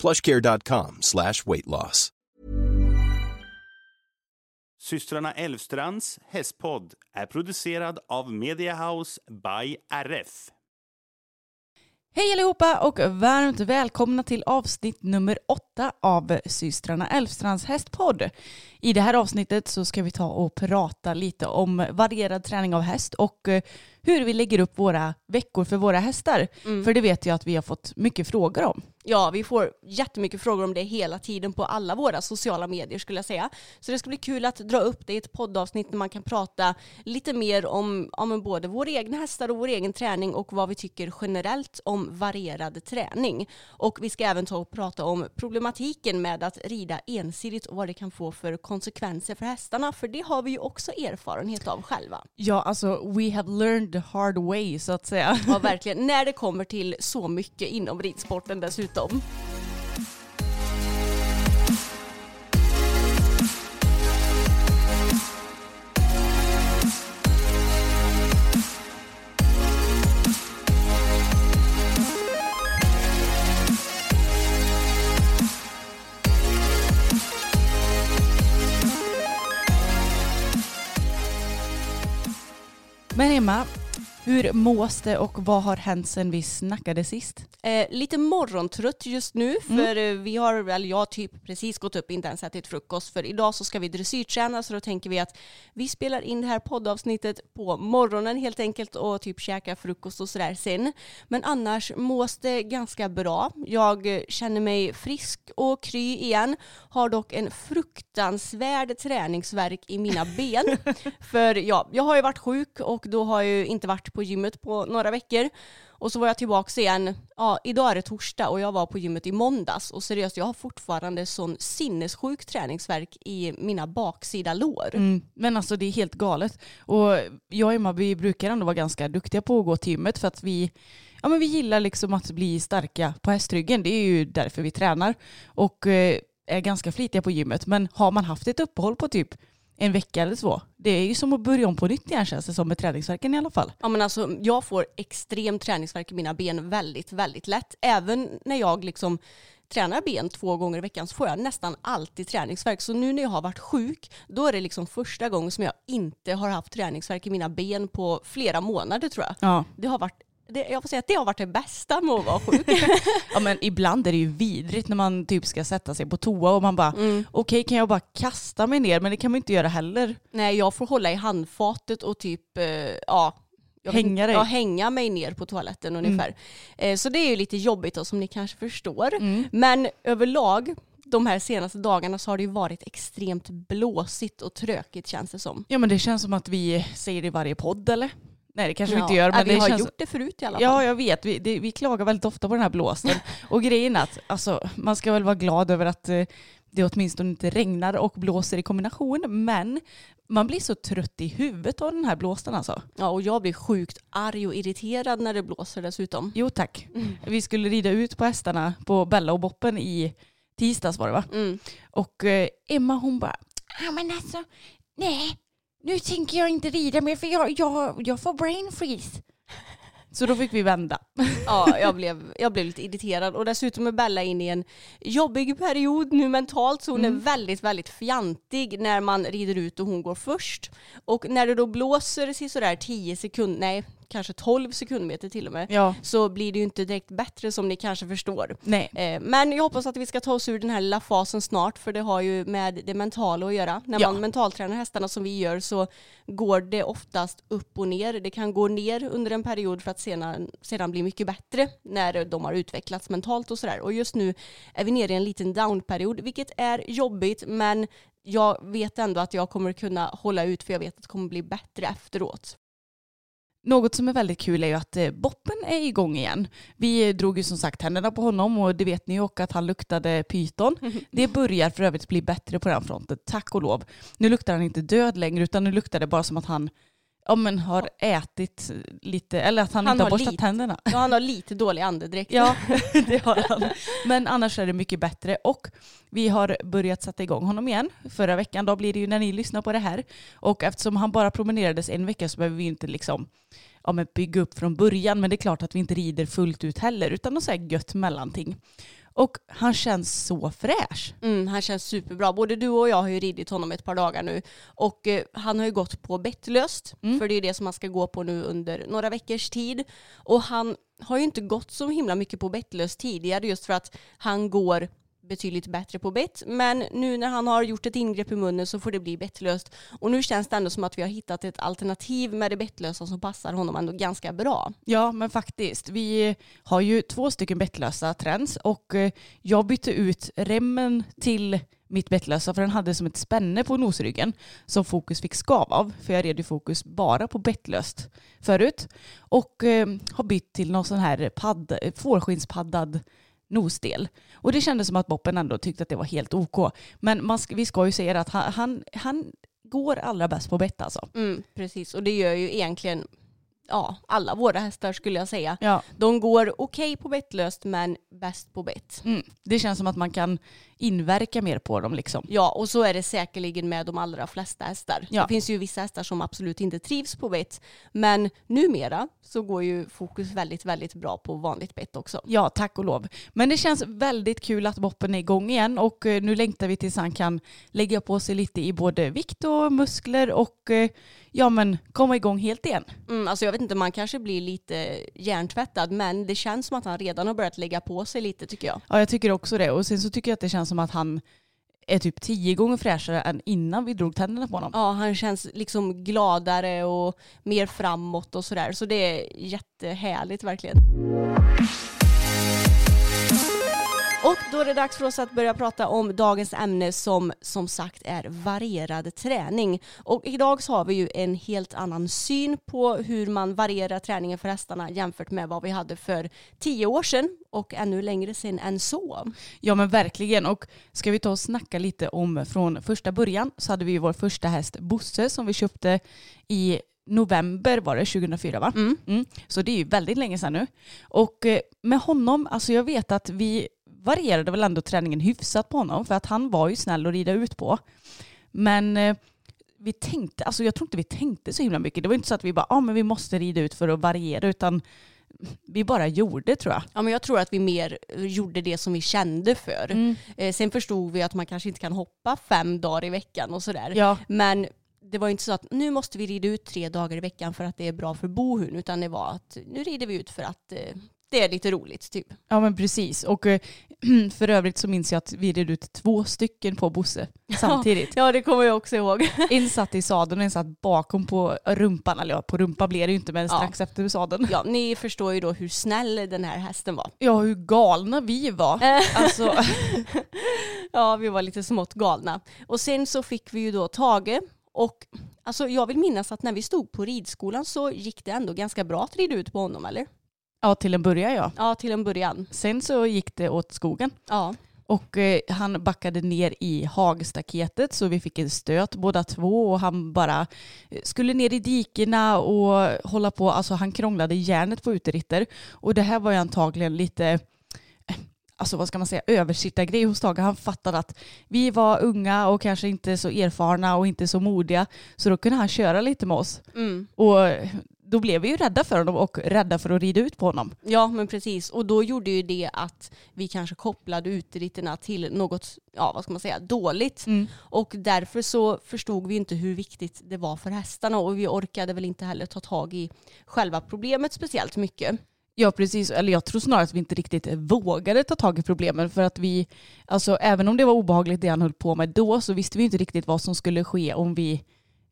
plushcare.com slash weight loss. Systrarna Elvstrands hästpodd är producerad av Media House by RF. Hej allihopa och varmt välkomna till avsnitt nummer åtta av systrarna Elfstrands hästpodd. I det här avsnittet så ska vi ta och prata lite om varierad träning av häst och eh, hur vi lägger upp våra veckor för våra hästar. För det vet jag att vi har fått mycket frågor om. Ja, vi får jättemycket frågor om det hela tiden på alla våra sociala medier skulle jag säga. Så det ska bli kul att dra upp det i ett poddavsnitt när man kan prata lite mer om, om både våra egna hästar och vår egen träning och vad vi tycker generellt om varierad träning. Och vi ska även ta och prata om problematiken med att rida ensidigt och vad det kan få för konsekvenser för hästarna. För det har vi ju också erfarenhet av själva. Ja, alltså we have learned the hard way så att säga. Ja, verkligen. När det kommer till så mycket inom ridsporten dessutom. Men Emma, hur mås det och vad har hänt sen vi snackade sist? Eh, lite morgontrött just nu för eh, vi har, eller jag har typ precis gått upp, inte ens ätit frukost för idag så ska vi dressyrträna så då tänker vi att vi spelar in det här poddavsnittet på morgonen helt enkelt och typ käkar frukost och sådär sen. Men annars mås det ganska bra. Jag eh, känner mig frisk och kry igen, har dock en fruktansvärd träningsverk i mina ben. för ja, jag har ju varit sjuk och då har jag ju inte varit på gymmet på några veckor. Och så var jag tillbaka igen, ja idag är det torsdag och jag var på gymmet i måndags och seriöst jag har fortfarande sån sinnessjuk träningsverk i mina baksida lår. Mm, men alltså det är helt galet. Och jag och Emma vi brukar ändå vara ganska duktiga på att gå till gymmet för att vi, ja, men vi gillar liksom att bli starka på hästryggen. Det är ju därför vi tränar. Och eh, är ganska flitiga på gymmet. Men har man haft ett uppehåll på typ en vecka eller två, det är ju som att börja om på nytt igen känns det som med träningsverken i alla fall. Ja men alltså jag får extrem träningsverk i mina ben väldigt, väldigt lätt. Även när jag liksom tränar ben två gånger i veckan så får jag nästan alltid träningsverk. Så nu när jag har varit sjuk, då är det liksom första gången som jag inte har haft träningsverk i mina ben på flera månader tror jag. Ja. Det har varit det, jag får säga att det har varit det bästa med att vara sjuk. ja men ibland är det ju vidrigt när man typ ska sätta sig på toa och man bara Mm. okej kan jag bara kasta mig ner men det kan man inte göra heller. Nej, jag får hålla i handfatet och typ, eh, ja. jag Hänga dig. Ja, hänga mig ner på toaletten ungefär. Eh, så det är ju lite jobbigt då, som ni kanske förstår. Men överlag, de här senaste dagarna så har det ju varit extremt blåsigt och trökigt känns det som. Ja men det känns som att vi säger det i varje podd eller? Nej det kanske vi Ja, inte gör men ja, vi det har känns... gjort det förut i alla fall. Ja jag vet, vi, det, vi klagar väldigt ofta på den här blåsten. och grejen är att alltså, man ska väl vara glad över att eh, det åtminstone inte regnar och blåser i kombination men man blir så trött i huvudet av den här blåsten alltså. Ja, och jag blir sjukt arg och irriterad när det blåser dessutom. Jo tack. Vi skulle rida ut på hästarna på Bella och Boppen i tisdags var det va? Mm. Och eh, Emma hon bara, ja men alltså, nej, nu tänker jag inte rida mer för jag, jag, jag får brain freeze. Så då fick vi vända. Ja, jag blev, jag blev lite irriterad och dessutom är Bella inne i en jobbig period nu mentalt så hon Mm. är väldigt, väldigt fjantig när man rider ut och hon går först. Och när det då blåser sådär 10 sekunder, nej kanske 12 sekundmeter till och med, Ja, så blir det ju inte direkt bättre som ni kanske förstår. nej. Eh, Men jag hoppas att vi ska ta oss ur den här lilla fasen snart för det har ju med det mentala att göra. När Ja. man mentaltränar hästarna som vi gör så går det oftast upp och ner. Det kan gå ner under en period för att sedan, sedan bli mycket bättre när de har utvecklats mentalt och sådär. Och just nu är vi nere i en liten downperiod vilket är jobbigt men jag vet ändå att jag kommer kunna hålla ut för jag vet att det kommer bli bättre efteråt. Något som är väldigt kul är ju att eh, Boppen är igång igen. Vi drog ju som sagt tänderna på honom och det vet ni ju och att han luktade pyton. Det börjar för övrigt bli bättre på den fronten, tack och lov. Nu luktar han inte död längre utan nu luktar det bara som att han ja, men har ätit lite, eller att han, Han inte har har borstat lite. tänderna. Ja, han har lite dålig andedräkt. Ja, det har han. Men annars är det mycket bättre. Och vi har börjat sätta igång honom igen. Förra veckan då blir det ju när ni lyssnar på det här. Och eftersom han bara promenerades en vecka så behöver vi inte liksom ja, men bygga upp från början. Men det är klart att vi inte rider fullt ut heller utan något så här gött mellanting. Och han känns så fräsch. Mm, han känns superbra. Både du och jag har ju ridit honom ett par dagar nu. Och eh, han har ju gått på bettlöst. Mm. För det är det som han ska gå på nu under några veckors tid. Och han har ju inte gått så himla mycket på bettlöst tidigare just för att han går betydligt bättre på bett. Men nu när han har gjort ett ingrepp i munnen så får det bli bettlöst. Och nu känns det ändå som att vi har hittat ett alternativ med det bettlösa som passar honom ändå ganska bra. Ja, men faktiskt. Vi har ju två stycken bettlösa trends och eh, jag bytte ut remmen till mitt bettlösa för den hade som ett spänne på nosryggen som Fokus fick skav av. För jag red ju Fokus bara på bettlöst förut. Och eh, har bytt till någon sån här padd, eh, fårskinnspaddad nosdel. Och det kändes som att Boppen ändå tyckte att det var helt OK. Men man vi ska ju säga att han, han, han går allra bäst på bett alltså. Mm, precis, och det gör ju egentligen ja, alla våra hästar skulle jag säga. Ja, De går okej på bettlöst men bäst på bett. mm. Det känns som att man kan inverka mer på dem liksom. Ja, och så är det säkerligen med de allra flesta hästar. Ja. Det finns ju vissa hästar som absolut inte trivs på bett. Men numera så går ju fokus väldigt, väldigt bra på vanligt bett också. Ja, tack och lov. Men det känns väldigt kul att Boppen är igång igen och eh, nu längtar vi tills han kan lägga på sig lite i både vikt och muskler och eh, ja men komma igång helt igen. Mm, alltså jag vet inte, man kanske blir lite hjärntvättad men det känns som att han redan har börjat lägga på sig lite tycker jag. Ja, jag tycker också det och sen så tycker jag att det känns som att han är typ tio gånger fräschare än innan vi drog tänderna på honom. Ja, han känns liksom gladare och mer framåt och sådär. Så det är jättehärligt verkligen. Och då är det dags för oss att börja prata om dagens ämne som som sagt är varierad träning. Och idag så har vi ju en helt annan syn på hur man varierar träningen för hästarna jämfört med vad vi hade för tio år sedan och ännu längre sedan än så. Ja men verkligen och ska vi ta och snacka lite om från första början så hade vi ju vår första häst Bosse som vi köpte i november var det 2004 va? Mm. Så det är ju väldigt länge sedan nu. Och eh, med honom, alltså jag vet att vi varierade väl ändå träningen hyfsat på honom för att han var ju snäll att rida ut på. Men eh, vi tänkte, alltså jag tror inte vi tänkte så himla mycket. Det var inte så att vi bara, ah, men vi måste rida ut för att variera utan vi bara gjorde tror jag. Ja, men jag tror att vi mer gjorde det som vi kände för. Mm. Eh, sen förstod vi att man kanske inte kan hoppa fem dagar i veckan och sådär. Ja, Men det var inte så att nu måste vi rida ut tre dagar i veckan för att det är bra för bohun, utan det var att nu rider vi ut för att eh, det är lite roligt typ. ja men precis. Och eh, för övrigt så minns jag att vi red ut två stycken på Bosse samtidigt. Ja, det kommer jag också ihåg. En satt i sadeln och en satt bakom på rumpan. Eller ja, på rumpa blev det ju inte men Ja. strax efter sadeln. Ja, ni förstår ju då hur snäll den här hästen var. Ja, hur galna vi var. Alltså, Ja, vi var lite smått galna. Och sen så fick vi ju då Tage och alltså jag vill minnas att när vi stod på ridskolan så gick det ändå ganska bra att rida ut på honom, eller? Ja, till en början ja. Ja, till en början. Sen så gick det åt skogen. Ja. Och eh, han backade ner i hagstaketet så vi fick en stöt båda två och han bara eh, skulle ner i dikena och hålla på. Alltså han krånglade järnet på uteritter. Och det här var ju antagligen lite eh, Alltså vad ska man säga, översittargrej hos Tage. Han fattade att vi var unga och kanske inte så erfarna och inte så modiga. Så då kunde han köra lite med oss. Mm. Och då blev vi ju rädda för honom och rädda för att rida ut på honom. Ja men precis och då gjorde ju det att vi kanske kopplade uteritterna till något, ja vad ska man säga, dåligt. Mm. Och därför så förstod vi inte hur viktigt det var för hästarna och vi orkade väl inte heller ta tag i själva problemet speciellt mycket. Ja precis, eller jag tror snarare att vi inte riktigt vågade ta tag i problemen för att vi, alltså även om det var obehagligt det han höll på med då så visste vi inte riktigt vad som skulle ske om vi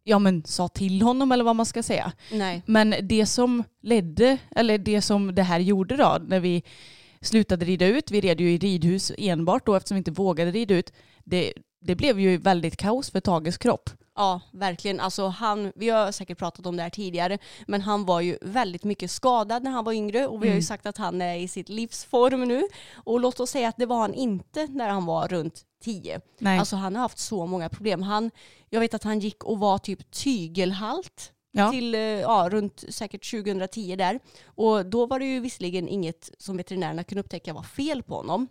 ja men sa till honom eller vad man ska säga. Nej. Men det som ledde, eller det som det här gjorde då när vi slutade rida ut, vi red ju i ridhus enbart då eftersom vi inte vågade rida ut, det, det blev ju väldigt kaos för Tages kropp. Ja, verkligen. Alltså han, vi har säkert pratat om det här tidigare, men han var ju väldigt mycket skadad när han var yngre och vi har ju Mm. sagt att han är i sitt livsform nu. Och låt oss säga att det var han inte när han var runt 10. Nej. Alltså han har haft så många problem. Han, jag vet att han gick och var typ tygelhalt ja. till eh, ja, runt säkert 2010 där. Och då var det ju visserligen inget som veterinärerna kunde upptäcka var fel på honom.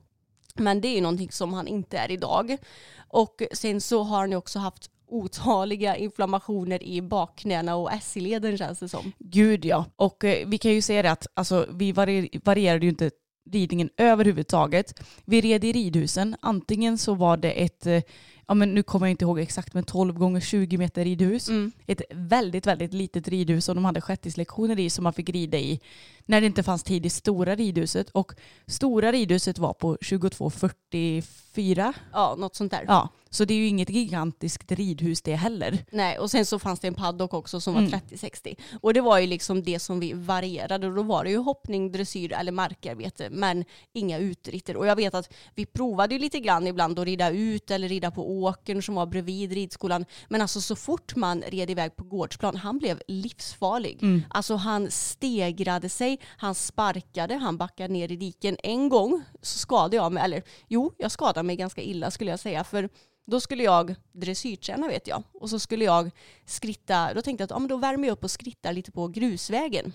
Men det är ju någonting som han inte är idag. Och sen så har han ju också haft otaliga inflammationer i bakknäna och SI-leden känns det som. Gud ja. Och eh, vi kan ju säga det att alltså, vi vari- varierade ju inte ridningen överhuvudtaget. Vi red i ridhusen. Antingen så var det ett, eh, ja men nu kommer jag inte ihåg exakt, men 12 gånger 20 meter ridhus. Mm. Ett väldigt, väldigt litet ridhus som de hade shettislektioner i som man fick rida i när det inte fanns tid i stora ridhuset. Och stora ridhuset var på 2244. Ja, något sånt där. Ja, så det är ju inget gigantiskt ridhus det heller. Nej, och sen så fanns det en paddock också som var Mm. 30-60. Och det var ju liksom det som vi varierade. Och då var det ju hoppning, dressyr eller markarbete, men inga utritter. Och jag vet att vi provade ju lite grann ibland att rida ut eller rida på åkern som var bredvid ridskolan. Men alltså så fort man red iväg på gårdsplan, han blev livsfarlig. Mm. Alltså han stegrade sig, han sparkade, han backade ner i diken. En gång så skadade jag mig, eller jo, jag skadade mig ganska illa skulle jag säga. För då skulle jag dressyrträna vet jag. Och så skulle jag skritta, då tänkte jag att ja, men då värmer jag upp och skrittar lite på grusvägen.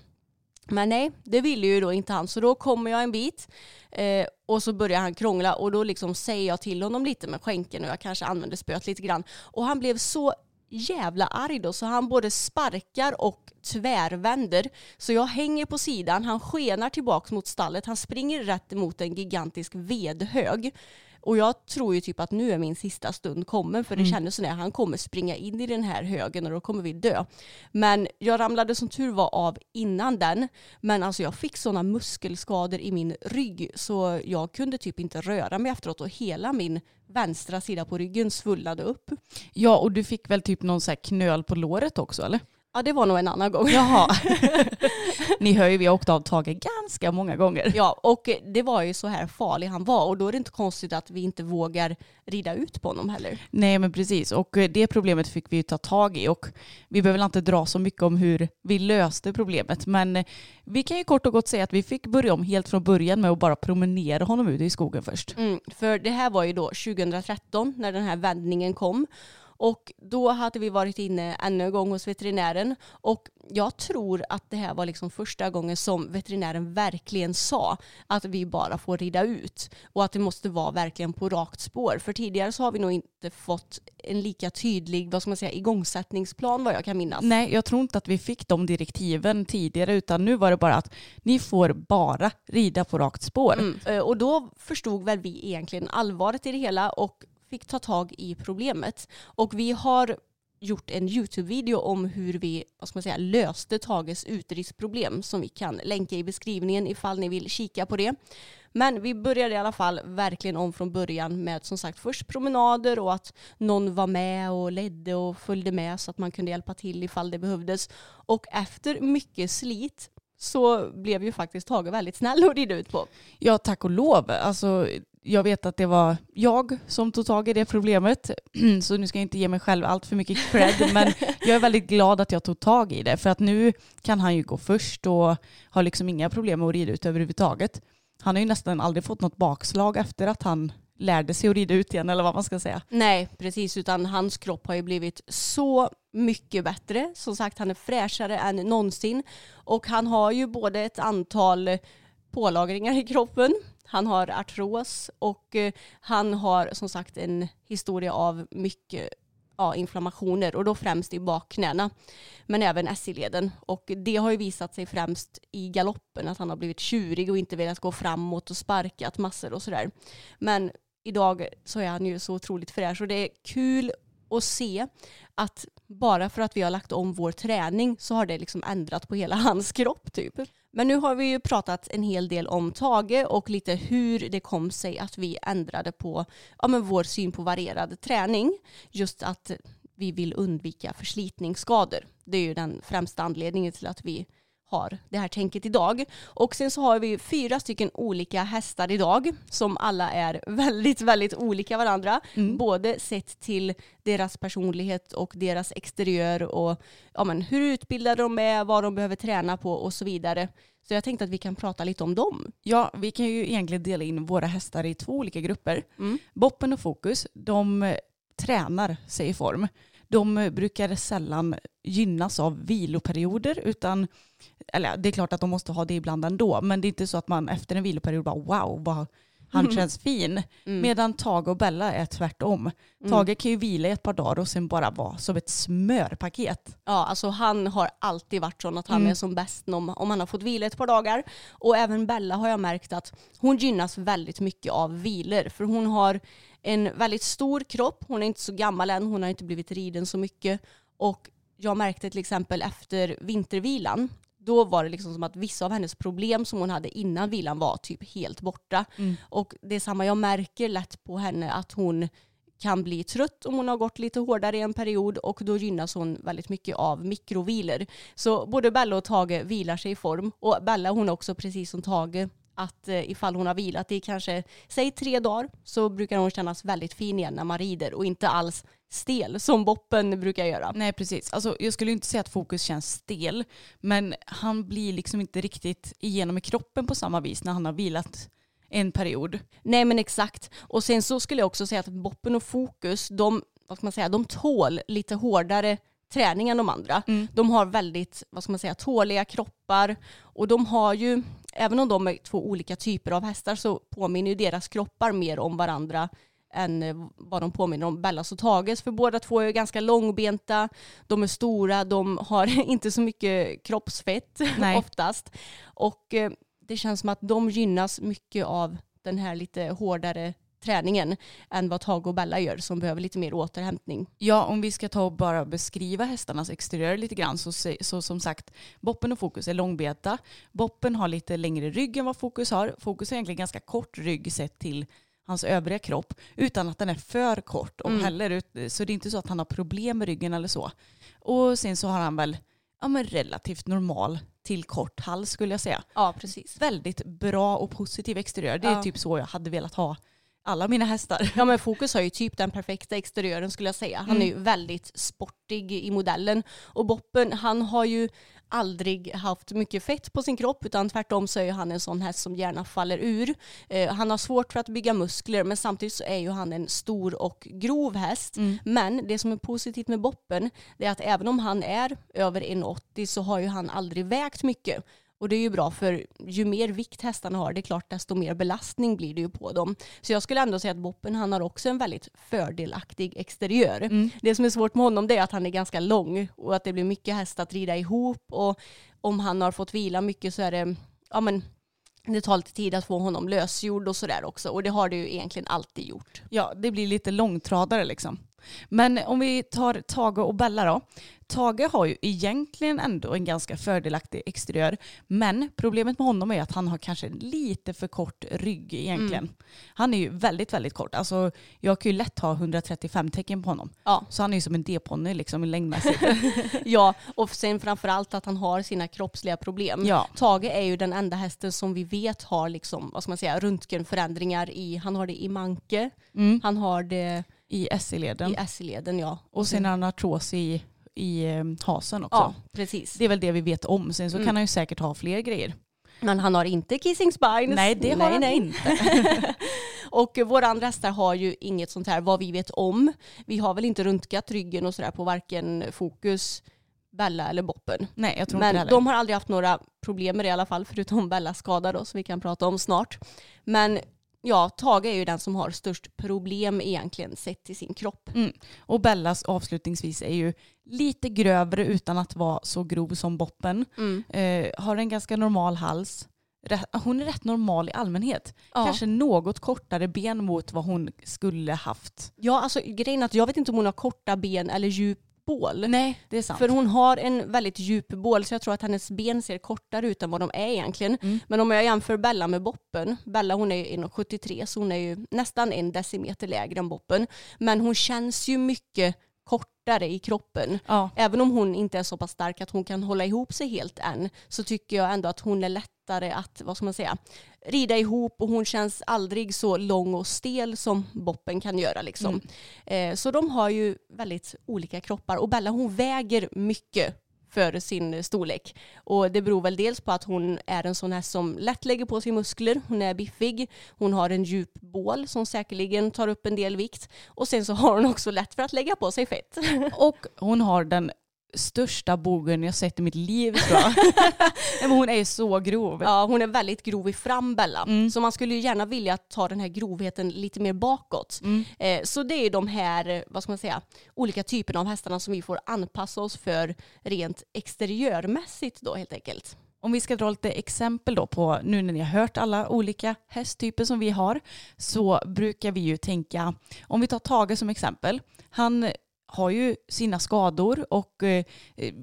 Men nej, det ville ju då inte han. Så då kommer jag en bit eh, och så börjar han krångla och då liksom säger jag till honom lite med skänken och jag kanske använder spöet lite grann. Och han blev så jävla arg då så han både sparkar och tvärvänder. Så jag hänger på sidan, han skenar tillbaks mot stallet, han springer rätt emot en gigantisk vedhög. Och jag tror ju typ att nu är min sista stund kommer för det Mm. kändes som att han kommer springa in i den här högen och då kommer vi dö. Men jag ramlade som tur var av innan den. Men alltså jag fick sådana muskelskador i min rygg så jag kunde typ inte röra mig efteråt och hela min vänstra sida på ryggen svullnade upp. Ja, och du fick väl typ någon så här knöl på låret också eller? Ja det var nog en annan gång. Jaha. Ni hör ju, vi har åkt av Tage ganska många gånger. Ja, och det var ju så här farlig han var och då är det inte konstigt att vi inte vågar rida ut på honom heller. Nej men precis och eh, det problemet fick vi ju ta tag i och vi behöver inte dra så mycket om hur vi löste problemet men eh, vi kan ju kort och gott säga att vi fick börja om helt från början med att bara promenera honom ut i skogen först. Mm, för det här var ju då 2013 när den här vändningen kom. Och då hade vi varit inne ännu en gång hos veterinären. Och jag tror att det här var liksom första gången som veterinären verkligen sa att vi bara får rida ut. Och att det måste vara verkligen på rakt spår. För tidigare så har vi nog inte fått en lika tydlig vad ska man säga, igångsättningsplan vad jag kan minnas. Nej jag tror inte att vi fick de direktiven tidigare utan nu var det bara att ni får bara rida på rakt spår. Mm. Eh, Och då förstod väl vi egentligen allvaret i det hela och fick ta tag i problemet. Och vi har gjort en YouTube-video om hur vi vad ska man säga, löste Tages utrikesproblem som vi kan länka i beskrivningen ifall ni vill kika på det. Men vi började i alla fall verkligen om från början med som sagt först promenader och att någon var med och ledde och följde med så att man kunde hjälpa till ifall det behövdes. Och efter mycket slit så blev ju faktiskt Tage väldigt snäll att rida ut på. Ja tack och lov. Alltså, jag vet att det var jag som tog tag i det problemet så nu ska jag inte ge mig själv allt för mycket cred men jag är väldigt glad att jag tog tag i det för att nu kan han ju gå först och har liksom inga problem med att rida ut överhuvudtaget. Han har ju nästan aldrig fått något bakslag efter att han lärde sig att rida ut igen eller vad man ska säga. Nej, precis. Utan hans kropp har ju blivit så mycket bättre. Som sagt, han är fräschare än någonsin. Och han har ju både ett antal pålagringar i kroppen. Han har artros och eh, han har som sagt en historia av mycket ja, inflammationer och då främst i bakknäna men även SI-leden och det har ju visat sig främst i galoppen att han har blivit tjurig och inte velat gå framåt och sparkat massor och sådär. Men idag så är han ju så otroligt fräsch och det är kul att se att bara för att vi har lagt om vår träning så har det liksom ändrat på hela hans kropp typ. Men nu har vi ju pratat en hel del om Tage och lite hur det kom sig att vi ändrade på ja, men vår syn på varierad träning. Just att vi vill undvika förslitningsskador. Det är ju den främsta anledningen till att vi har det här tänket idag. Och sen så har vi fyra stycken olika hästar idag som alla är väldigt, väldigt olika varandra. Mm. Både sett till deras personlighet och deras exteriör och ja, men, hur utbildade de är, vad de behöver träna på och så vidare. Så jag tänkte att vi kan prata lite om dem. Ja, vi kan ju egentligen dela in våra hästar i två olika grupper. Mm. Boppen och Fokus, de tränar sig i form de eh, brukar sällan gynnas av viloperioder utan, eller det är klart att de måste ha det ibland ändå, men det är inte så att man efter en viloperiod bara wow, vad han mm. känns fin. Mm. Medan Tage och Bella är tvärtom. Mm. Tage kan ju vila i ett par dagar och sen bara vara som ett smörpaket. Ja, alltså han har alltid varit sån att han mm. är som bäst om, om han har fått vila ett par dagar. Och även Bella har jag märkt att hon gynnas väldigt mycket av vilor. För hon har en väldigt stor kropp, hon är inte så gammal än, hon har inte blivit riden så mycket. Och jag märkte till exempel efter vintervilan då var det liksom som att vissa av hennes problem som hon hade innan vilan var typ helt borta. Mm. Och det är samma, jag märker lätt på henne att hon kan bli trött om hon har gått lite hårdare i en period och då gynnas hon väldigt mycket av mikrovilor. Så både Bella och Tage vilar sig i form och Bella hon är också precis som Tage att eh, ifall hon har vilat i kanske, säg tre dagar, så brukar hon kännas väldigt fin igen när man rider och inte alls stel som Boppen brukar göra. Nej precis, alltså, jag skulle inte säga att Fokus känns stel, men han blir liksom inte riktigt igenom i kroppen på samma vis när han har vilat en period. Nej men exakt, och sen så skulle jag också säga att Boppen och Fokus, de, vad ska man säga, de tål lite hårdare träning än de andra. Mm. De har väldigt, vad ska man säga, tåliga kroppar och de har ju, även om de är två olika typer av hästar så påminner ju deras kroppar mer om varandra än eh, vad de påminner om Bellas och Tages. För båda två är ganska långbenta, de är stora, de har inte så mycket kroppsfett Nej. oftast. Och eh, det känns som att de gynnas mycket av den här lite hårdare träningen än vad Tage och Bella gör som behöver lite mer återhämtning. Ja, om vi ska ta och bara beskriva hästarnas exteriör lite grann så, så som sagt, Boppen och Fokus är långbeta. Boppen har lite längre rygg än vad Fokus har. Fokus har egentligen ganska kort rygg sett till hans övriga kropp utan att den är för kort och mm. heller så det är inte så att han har problem med ryggen eller så. Och sen så har han väl ja, men relativt normal till kort hals skulle jag säga. Ja, precis. Väldigt bra och positiv exteriör. Det är ja. typ så jag hade velat ha alla mina hästar. Ja men Fokus har ju typ den perfekta exteriören skulle jag säga. Han mm. är ju väldigt sportig i modellen. Och Boppen han har ju aldrig haft mycket fett på sin kropp utan tvärtom så är han en sån häst som gärna faller ur. Eh, han har svårt för att bygga muskler men samtidigt så är ju han en stor och grov häst. Mm. Men det som är positivt med Boppen det är att även om han är över 1,80 så har ju han aldrig vägt mycket. Och det är ju bra för ju mer vikt hästarna har, det är klart desto mer belastning blir det ju på dem. Så jag skulle ändå säga att Boppen han har också en väldigt fördelaktig exteriör. Mm. Det som är svårt med honom det är att han är ganska lång och att det blir mycket häst att rida ihop och om han har fått vila mycket så är det, ja men det tar lite tid att få honom lösgjord och sådär också och det har det ju egentligen alltid gjort. Ja, det blir lite långtradare liksom. Men om vi tar Tage och Bella då. Tage har ju egentligen ändå en ganska fördelaktig exteriör. Men problemet med honom är att han har kanske lite för kort rygg egentligen. Mm. Han är ju väldigt, väldigt kort. Alltså, jag kan ju lätt ha 135 tecken på honom. Ja. Så han är ju som en D-ponny liksom längdmässigt. ja, och sen framförallt att han har sina kroppsliga problem. Ja. Tage är ju den enda hästen som vi vet har liksom, vad ska man säga, röntgenförändringar i, han har det i manke, mm. han har det i SI-leden. I SI-leden ja. Och sen har han artros i, i eh, hasen också. Ja, precis. Det är väl det vi vet om. Sen så mm. kan han ju säkert ha fler grejer. Men han har inte kissing spines. Nej det har nej, han nej. inte. och våra andra hästar har ju inget sånt här vad vi vet om. Vi har väl inte röntgat ryggen och sådär på varken Fokus, Bella eller Boppen. Nej jag tror Men inte de har aldrig haft några problem med det i alla fall förutom Bellas skada då som vi kan prata om snart. Men ja, Tage är ju den som har störst problem egentligen sett till sin kropp. Mm. Och Bellas avslutningsvis är ju lite grövre utan att vara så grov som Boppen. Mm. Eh, har en ganska normal hals. Hon är rätt normal i allmänhet. Ja. Kanske något kortare ben mot vad hon skulle haft. Ja, alltså grejen är att jag vet inte om hon har korta ben eller djup bål. Nej, det är sant. För hon har en väldigt djup bål så jag tror att hennes ben ser kortare ut än vad de är egentligen. Mm. Men om jag jämför Bella med Boppen, Bella hon är ju 1,73 så hon är ju nästan en decimeter lägre än Boppen. Men hon känns ju mycket kortare i kroppen. Ja. Även om hon inte är så pass stark att hon kan hålla ihop sig helt än så tycker jag ändå att hon är lättare att, vad ska man säga, rida ihop och hon känns aldrig så lång och stel som Boppen kan göra liksom. Eh, så de har ju väldigt olika kroppar och Bella hon väger mycket för sin eh, storlek. Och det beror väl dels på att hon är en sån här som lätt lägger på sig muskler, hon är biffig, hon har en djup bål som säkerligen tar upp en del vikt och sen så har hon också lätt för att lägga på sig fett. Och hon har den största bogen jag sett i mitt liv tror jag. Men hon är så grov. Ja, hon är väldigt grov i fram Bella. Mm. Så man skulle ju gärna vilja ta den här grovheten lite mer bakåt. Mm. Eh, så det är de här, vad ska man säga, olika typerna av hästarna som vi får anpassa oss för rent exteriörmässigt då helt enkelt. Om vi ska dra lite exempel då på, nu när ni har hört alla olika hästtyper som vi har, så brukar vi ju tänka, om vi tar Tage som exempel, han har ju sina skador och eh, eh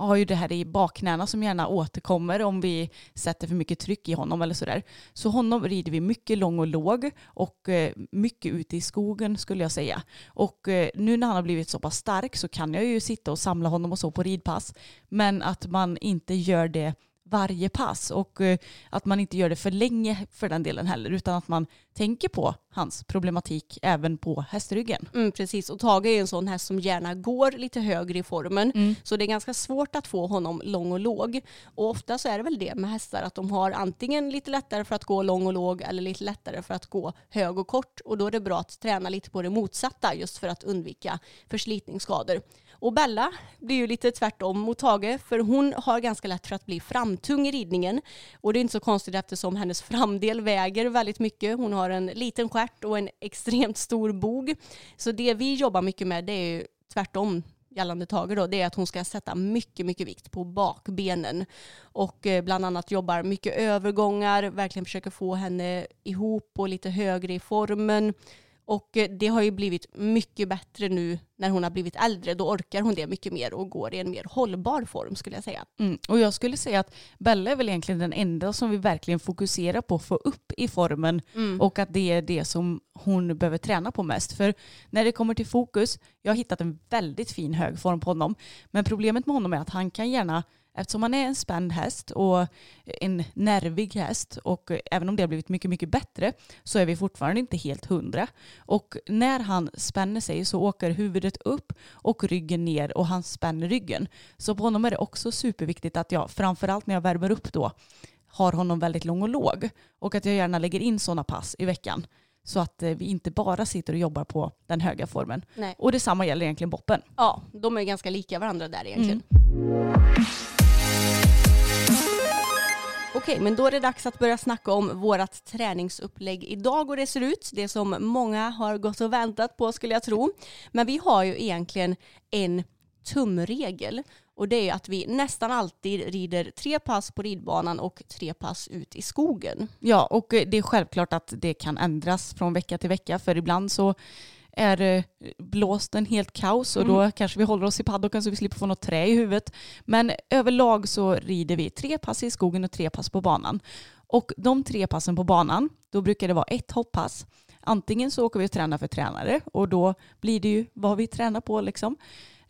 har ju det här i bakknäna som gärna återkommer om vi sätter för mycket tryck i honom eller sådär. Så honom rider vi mycket lång och låg och eh, mycket ute i skogen skulle jag säga. Och eh, nu när han har blivit så pass stark så kan jag ju sitta och samla honom och så på ridpass. Men att man inte gör det varje pass och eh, att man inte gör det för länge för den delen heller utan att man tänker på hans problematik även på hästryggen. Mm, precis, och Tage är en sån häst som gärna går lite högre i formen. Mm. Så det är ganska svårt att få honom lång och låg. Och ofta så är det väl det med hästar att de har antingen lite lättare för att gå lång och låg eller lite lättare för att gå hög och kort. Och då är det bra att träna lite på det motsatta just för att undvika förslitningsskador. Och Bella blir ju lite tvärtom mot Tage för hon har ganska lätt för att bli framtung i ridningen. Och det är inte så konstigt eftersom hennes framdel väger väldigt mycket. Hon har en liten stjärt och en extremt stor bog. Så det vi jobbar mycket med det är ju tvärtom gällande Tage då, det är att hon ska sätta mycket, mycket vikt på bakbenen. Och eh, bland annat jobbar mycket övergångar, verkligen försöker få henne ihop och lite högre i formen. Och eh, det har ju blivit mycket bättre nu när hon har blivit äldre. Då orkar hon det mycket mer och går i en mer hållbar form skulle jag säga. Mm. Och jag skulle säga att Bella är väl egentligen den enda som vi verkligen fokuserar på att få upp i formen och att det är det som hon behöver träna på mest. För när det kommer till fokus, jag har hittat en väldigt fin hög form på honom. Men problemet med honom är att han kan gärna Eftersom han är en spänd häst och en nervig häst och även om det har blivit mycket, mycket bättre så är vi fortfarande inte helt hundra. Och när han spänner sig så åker huvudet upp och ryggen ner och han spänner ryggen. Så på honom är det också superviktigt att jag, framförallt när jag värmer upp då, har honom väldigt lång och låg. Och att jag gärna lägger in sådana pass i veckan. Så att eh, vi inte bara sitter och jobbar på den höga formen. Nej. Och detsamma gäller egentligen boppen. Ja, de är ganska lika varandra där egentligen. Okej, men då är det dags att börja snacka om vårt träningsupplägg idag och det ser ut. Det som många har gått och väntat på skulle jag tro. Men vi har ju egentligen en tumregel och det är att vi nästan alltid rider tre pass på ridbanan och tre pass ut i skogen. Ja, och eh, det är självklart att det kan ändras från vecka till vecka för ibland så är eh, blåsten helt kaos och då kanske vi håller oss i paddocken så vi slipper få något trä i huvudet. Men överlag så rider vi tre pass i skogen och tre pass på banan. Och de tre passen på banan, då brukar det vara ett hopppass. Antingen så åker vi och tränar för tränare och då blir det ju vad vi tränar på liksom.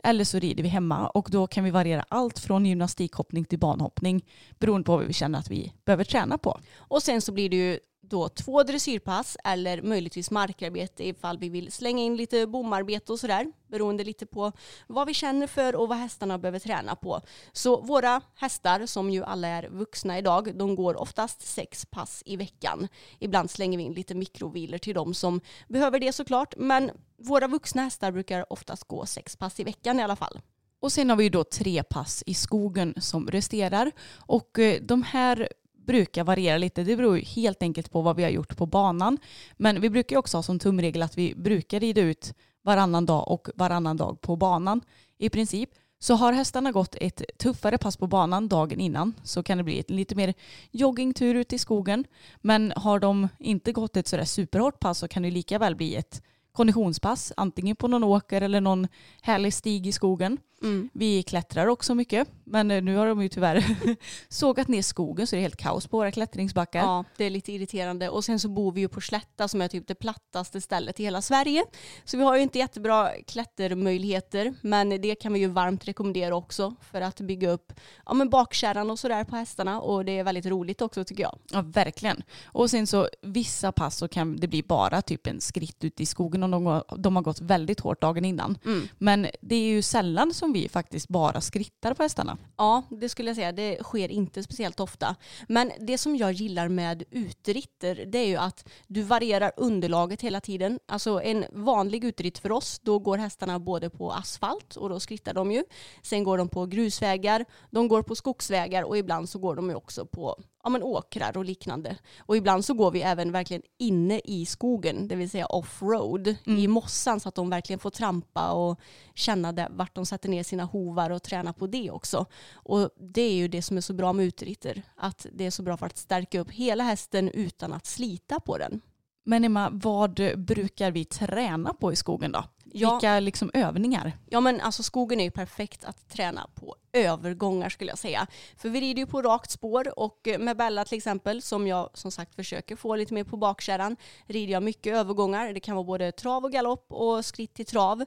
Eller så rider vi hemma och då kan vi variera allt från gymnastikhoppning till banhoppning beroende på vad vi känner att vi behöver träna på. Och sen så blir det ju då två dressyrpass eller möjligtvis markarbete ifall vi vill slänga in lite bomarbete och sådär. Beroende lite på vad vi känner för och vad hästarna behöver träna på. Så våra hästar, som ju alla är vuxna idag, de går oftast sex pass i veckan. Ibland slänger vi in lite mikroviler till dem som behöver det såklart. Men våra vuxna hästar brukar oftast gå sex pass i veckan i alla fall. Och sen har vi ju då tre pass i skogen som resterar. Och eh, de här brukar variera lite. Det beror helt enkelt på vad vi har gjort på banan. Men vi brukar också ha som tumregel att vi brukar rida ut varannan dag och varannan dag på banan i princip. Så har hästarna gått ett tuffare pass på banan dagen innan så kan det bli ett lite mer joggingtur ute i skogen. Men har de inte gått ett sådär superhårt pass så kan det lika väl bli ett konditionspass, antingen på någon åker eller någon härlig stig i skogen. Mm. Vi klättrar också mycket, men eh, nu har de ju tyvärr sågat ner skogen så det är helt kaos på våra klättringsbackar. Ja, det är lite irriterande. Och sen så bor vi ju på Slätta som är typ det plattaste stället i hela Sverige. Så vi har ju inte jättebra klättermöjligheter, men det kan vi ju varmt rekommendera också för att bygga upp ja, men bakkärran och sådär på hästarna. Och det är väldigt roligt också tycker jag. Ja, verkligen. Och sen så vissa pass så kan det bli bara typ en skritt ute i skogen om de har gått väldigt hårt dagen innan. Mm. Men det är ju sällan som vi faktiskt bara skrittar på hästarna. Ja, det skulle jag säga. Det sker inte speciellt ofta. Men det som jag gillar med uteritter det är ju att du varierar underlaget hela tiden. Alltså en vanlig uteritt för oss, då går hästarna både på asfalt och då skrittar de ju. Sen går de på grusvägar, de går på skogsvägar och ibland så går de ju också på ja, men åkrar och liknande. Och ibland så går vi även verkligen inne i skogen, det vill säga off-road, i mossan så att de verkligen får trampa och känna det, vart de sätter ner sina hovar och träna på det också. Och det är ju det som är så bra med uteritter, att det är så bra för att stärka upp hela hästen utan att slita på den. Men Emma, vad brukar vi träna på i skogen då? Ja. Vilka liksom övningar? Ja men alltså skogen är ju perfekt att träna på övergångar skulle jag säga. För vi rider ju på rakt spår och med Bella till exempel som jag som sagt försöker få lite mer på bakkärran rider jag mycket övergångar. Det kan vara både trav och galopp och skritt till trav.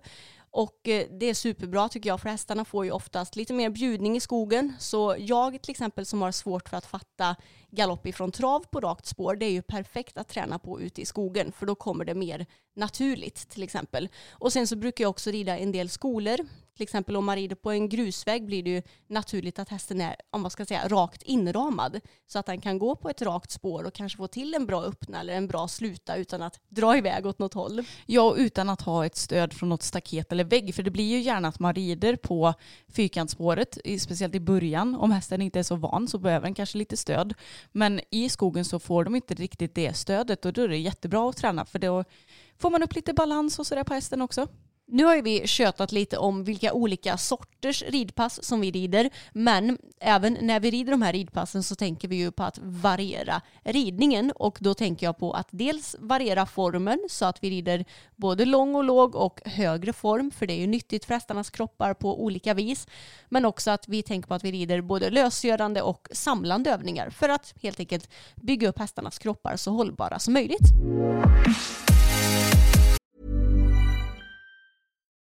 Och eh, det är superbra tycker jag för hästarna får ju oftast lite mer bjudning i skogen. Så jag till exempel som har svårt för att fatta galopp ifrån trav på rakt spår det är ju perfekt att träna på ute i skogen för då kommer det mer naturligt till exempel. Och sen så brukar jag också rida en del skolor. Till exempel om man rider på en grusväg blir det ju naturligt att hästen är, om man ska säga, rakt inramad. Så att den kan gå på ett rakt spår och kanske få till en bra öppna eller en bra sluta utan att dra iväg åt något håll. Ja, utan att ha ett stöd från något staket eller vägg. För det blir ju gärna att man rider på fyrkantsspåret, speciellt i början. Om hästen inte är så van så behöver den kanske lite stöd. Men i skogen så får de inte riktigt det stödet och då är det jättebra att träna för då får man upp lite balans och sådär på hästen också. Nu har ju vi tjötat lite om vilka olika sorters ridpass som vi rider, men även när vi rider de här ridpassen så tänker vi ju på att variera ridningen och då tänker jag på att dels variera formen så att vi rider både lång och låg och högre form, för det är ju nyttigt för hästarnas kroppar på olika vis, men också att vi tänker på att vi rider både lösgörande och samlande övningar för att helt enkelt bygga upp hästarnas kroppar så hållbara som möjligt.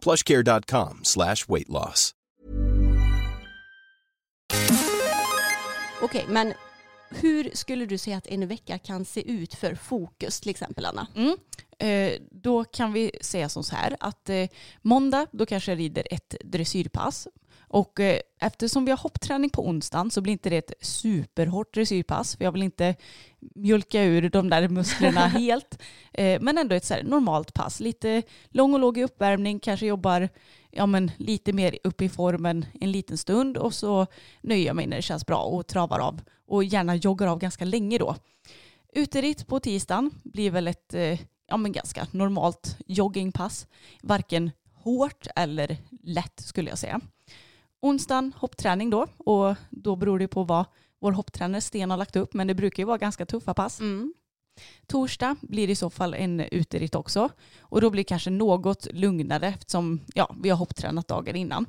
plushcare.com slash weight loss. Okej, men hur skulle du säga att en vecka kan se ut för fokus till exempel, Anna? Mm. Eh, då kan vi säga som så här att eh, måndag då kanske jag rider ett dressyrpass. Och eh, eftersom vi har hoppträning på onsdagen så blir inte det ett superhårt dressyrpass. För jag vill inte mjölka ur de där musklerna helt. Eh, men ändå ett så normalt pass. Lite lång och låg i uppvärmning, kanske jobbar ja, men lite mer upp i formen en liten stund och så nöjer jag mig när det känns bra och travar av. Och gärna joggar av ganska länge då. Uteritt på tisdagen blir väl ett eh, ja, men ganska normalt joggingpass. Varken hårt eller lätt skulle jag säga. Onsdagen hoppträning då och då beror det på vad vår hopptränare Sten har lagt upp men det brukar ju vara ganska tuffa pass. Mm. Torsdag blir det i så fall en uteritt också. Och då blir det kanske något lugnare eftersom ja, vi har hopptränat dagen innan.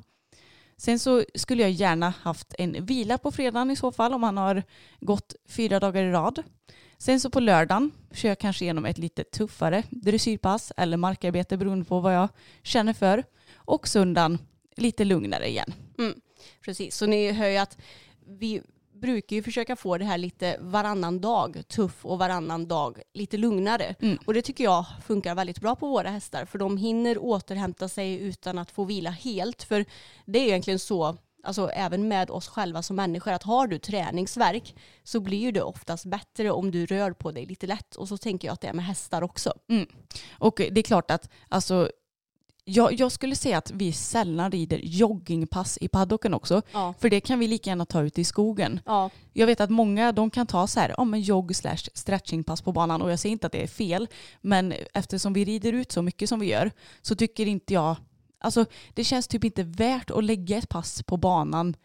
Sen så skulle jag gärna haft en vila på fredagen i så fall om man har gått fyra dagar i rad. Sen så på lördagen kör jag kanske igenom ett lite tuffare dressyrpass eller markarbete beroende på vad jag känner för. Och söndagen lite lugnare igen. Mm, precis, så ni hör ju att vi brukar ju försöka få det här lite varannan dag tuff och varannan dag lite lugnare. Mm. Och det tycker jag funkar väldigt bra på våra hästar för de hinner återhämta sig utan att få vila helt. För det är egentligen så alltså även med oss själva som människor, att har du träningsverk så blir ju det oftast bättre om du rör på dig lite lätt. Och så tänker jag att det är med hästar också. Mm. Och det är klart att alltså, jag, jag skulle säga att vi sällan rider joggingpass i paddocken också. Ja. För det kan vi lika gärna ta ut i skogen. Ja, Jag vet att många de kan ta så här, ja, men jogg slash stretchingpass på banan och jag säger inte att det är fel. Men eftersom vi rider ut så mycket som vi gör så tycker inte jag, alltså det känns typ inte värt att lägga ett pass på banan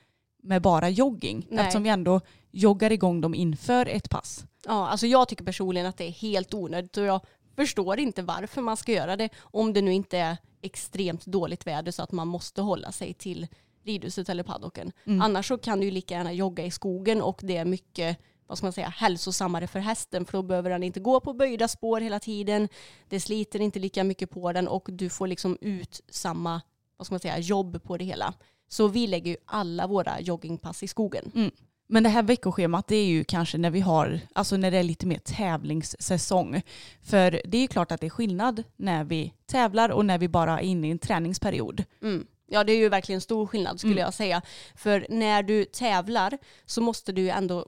med bara jogging. Nej. Eftersom vi ändå joggar igång dem inför ett pass. ja, alltså jag tycker personligen att det är helt onödigt och jag förstår inte varför man ska göra det om det nu inte är extremt dåligt väder så att man måste hålla sig till ridhuset eller paddocken. Mm. Annars så kan du ju lika gärna jogga i skogen och det är mycket vad ska man säga, hälsosammare för hästen för då behöver den inte gå på böjda spår hela tiden. Det sliter inte lika mycket på den och du får liksom ut samma vad ska man säga, jobb på det hela. Så vi lägger ju alla våra joggingpass i skogen. Mm. Men det här veckoschemat det är ju kanske när vi har, alltså när det är lite mer tävlingssäsong. För det är ju klart att det är skillnad när vi tävlar och när vi bara är inne i en träningsperiod. Mm. Ja det är ju verkligen stor skillnad skulle Mm. jag säga. För när du tävlar så måste du ju ändå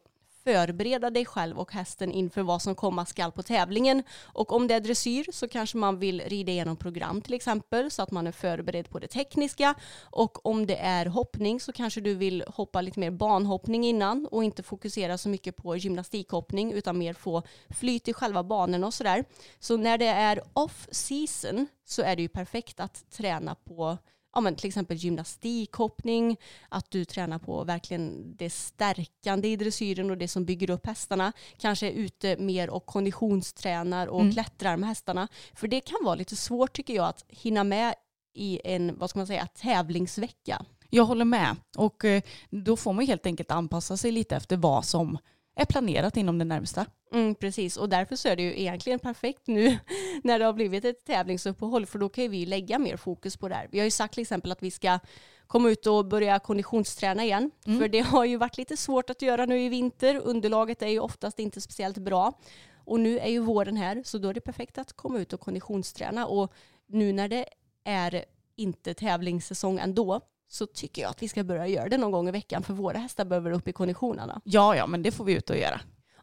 förbereda dig själv och hästen inför vad som komma skall på tävlingen. Och om det är dressyr så kanske man vill rida igenom program till exempel så att man är förberedd på det tekniska. Och om det är hoppning så kanske du vill hoppa lite mer banhoppning innan och inte fokusera så mycket på gymnastikhoppning utan mer få flyt i själva banorna och sådär. Så när det är off season så är det ju perfekt att träna på ja, men till exempel gymnastikhoppning, att du tränar på verkligen det stärkande i dressyren och det som bygger upp hästarna. Kanske är ute mer och konditionstränar och Mm. klättrar med hästarna. För det kan vara lite svårt tycker jag att hinna med i en, vad ska man säga, tävlingsvecka. Jag håller med. Och eh, då får man helt enkelt anpassa sig lite efter vad som är planerat inom det närmsta. Mm, precis, och därför så är det ju egentligen perfekt nu när det har blivit ett tävlingsuppehåll för då kan vi lägga mer fokus på det här. Vi har ju sagt till exempel att vi ska komma ut och börja konditionsträna igen. Mm. För det har ju varit lite svårt att göra nu i vinter. Underlaget är ju oftast inte speciellt bra. Och nu är ju våren här så då är det perfekt att komma ut och konditionsträna. Och nu när det är inte tävlingssäsong ändå så tycker jag att vi ska börja göra det någon gång i veckan för våra hästar behöver upp i konditionerna. Ja, ja, men det får vi ut och göra.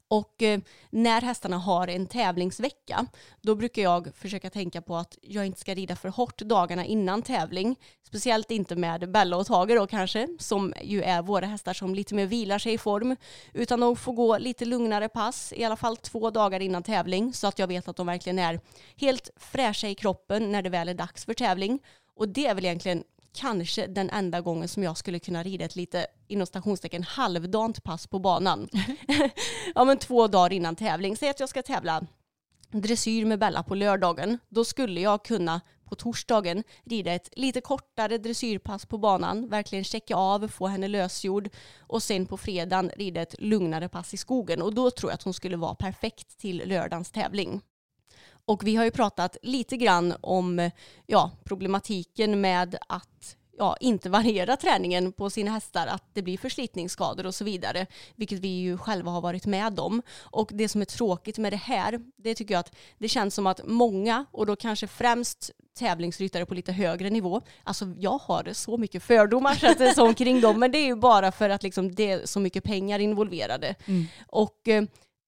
Och eh, när hästarna har en tävlingsvecka, då brukar jag försöka tänka på att jag inte ska rida för hårt dagarna innan tävling. Speciellt inte med Bella och Tager då kanske, som ju är våra hästar som lite mer vilar sig i form. Utan de får gå lite lugnare pass, i alla fall två dagar innan tävling, så att jag vet att de verkligen är helt fräscha i kroppen när det väl är dags för tävling. Och det är väl egentligen kanske den enda gången som jag skulle kunna rida ett lite inom stationstecken halvdant pass på banan. ja men två dagar innan tävling. Säg att jag ska tävla dressyr med Bella på lördagen. Då skulle jag kunna på torsdagen rida ett lite kortare dressyrpass på banan, verkligen checka av, få henne lösgjord och sen på fredagen rida ett lugnare pass i skogen och då tror jag att hon skulle vara perfekt till lördagens tävling. Och vi har ju pratat lite grann om ja, problematiken med att ja, inte variera träningen på sina hästar, att det blir förslitningsskador och så vidare, vilket vi ju själva har varit med om. Och det som är tråkigt med det här, det tycker jag att det känns som att många, och då kanske främst tävlingsryttare på lite högre nivå, alltså jag har så mycket fördomar så att det är så kring dem, men det är ju bara för att liksom det är så mycket pengar involverade. Mm. Och eh,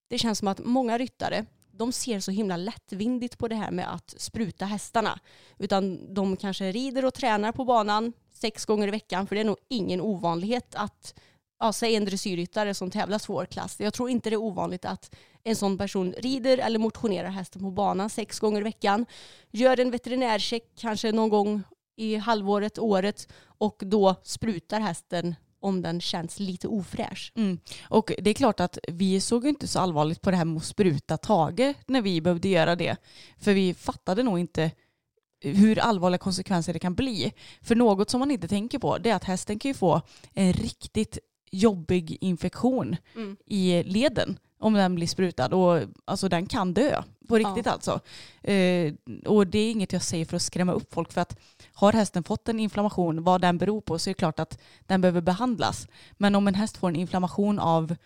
det känns som att många ryttare, de ser så himla lättvindigt på det här med att spruta hästarna. Utan de kanske rider och tränar på banan sex gånger i veckan, för det är nog ingen ovanlighet att, ja, säg en dressyrryttare som tävlar svår klass, Jag tror inte det är ovanligt att en sån person rider eller motionerar hästen på banan sex gånger i veckan. Gör en veterinärcheck kanske någon gång i halvåret, året och då sprutar hästen om den känns lite ofräsch. Mm. Och det är klart att vi såg inte så allvarligt på det här med att spruta Tage när vi behövde göra det. För vi fattade nog inte hur allvarliga konsekvenser det kan bli. För något som man inte tänker på det är att hästen kan ju få en riktigt jobbig infektion Mm. i leden om den blir sprutad. Och alltså den kan dö på riktigt Ja. alltså. Eh, och det är inget jag säger för att skrämma upp folk för att har hästen fått en inflammation, vad den beror på, så är det klart att den behöver behandlas. Men om en häst får en inflammation av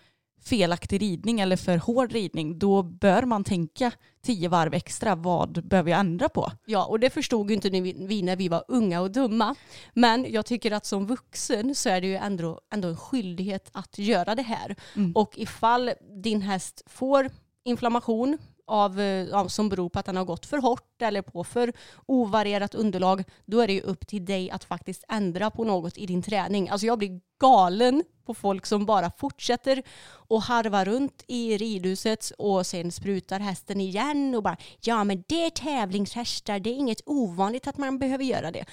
felaktig ridning eller för hård ridning, då bör man tänka tio varv extra. Vad behöver jag ändra på? Ja, och det förstod ju inte vi när vi var unga och dumma. Men jag tycker att som vuxen så är det ju ändå, ändå en skyldighet att göra det här. Mm. Och ifall din häst får inflammation av, eh, av, som beror på att den har gått för hårt eller på för ovarierat underlag, då är det ju upp till dig att faktiskt ändra på något i din träning. Alltså jag blir galen på folk som bara fortsätter och harva runt i ridhuset och sen sprutar hästen igen och bara ja men det är tävlingshästar, det är inget ovanligt att man behöver göra det.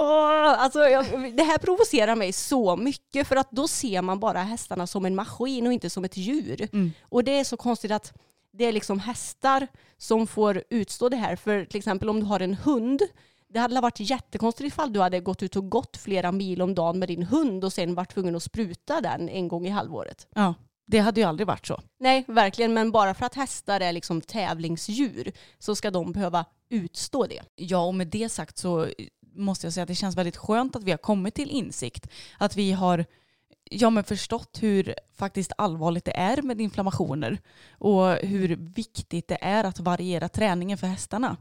Åh, alltså jag, det här provocerar mig så mycket för att då ser man bara hästarna som en maskin och inte som ett djur. Mm. Och det är så konstigt att det är liksom hästar som får utstå det här. För till exempel om du har en hund, det hade varit jättekonstigt ifall du hade gått ut och gått flera mil om dagen med din hund och sen varit tvungen att spruta den en gång i halvåret. Ja, det hade ju aldrig varit så. Nej, verkligen, men bara för att hästar är liksom tävlingsdjur så ska de behöva utstå det. Ja, och med det sagt så måste jag säga att det känns väldigt skönt att vi har kommit till insikt. Att vi har ja, men förstått hur faktiskt allvarligt det är med inflammationer och hur viktigt det är att variera träningen för hästarna.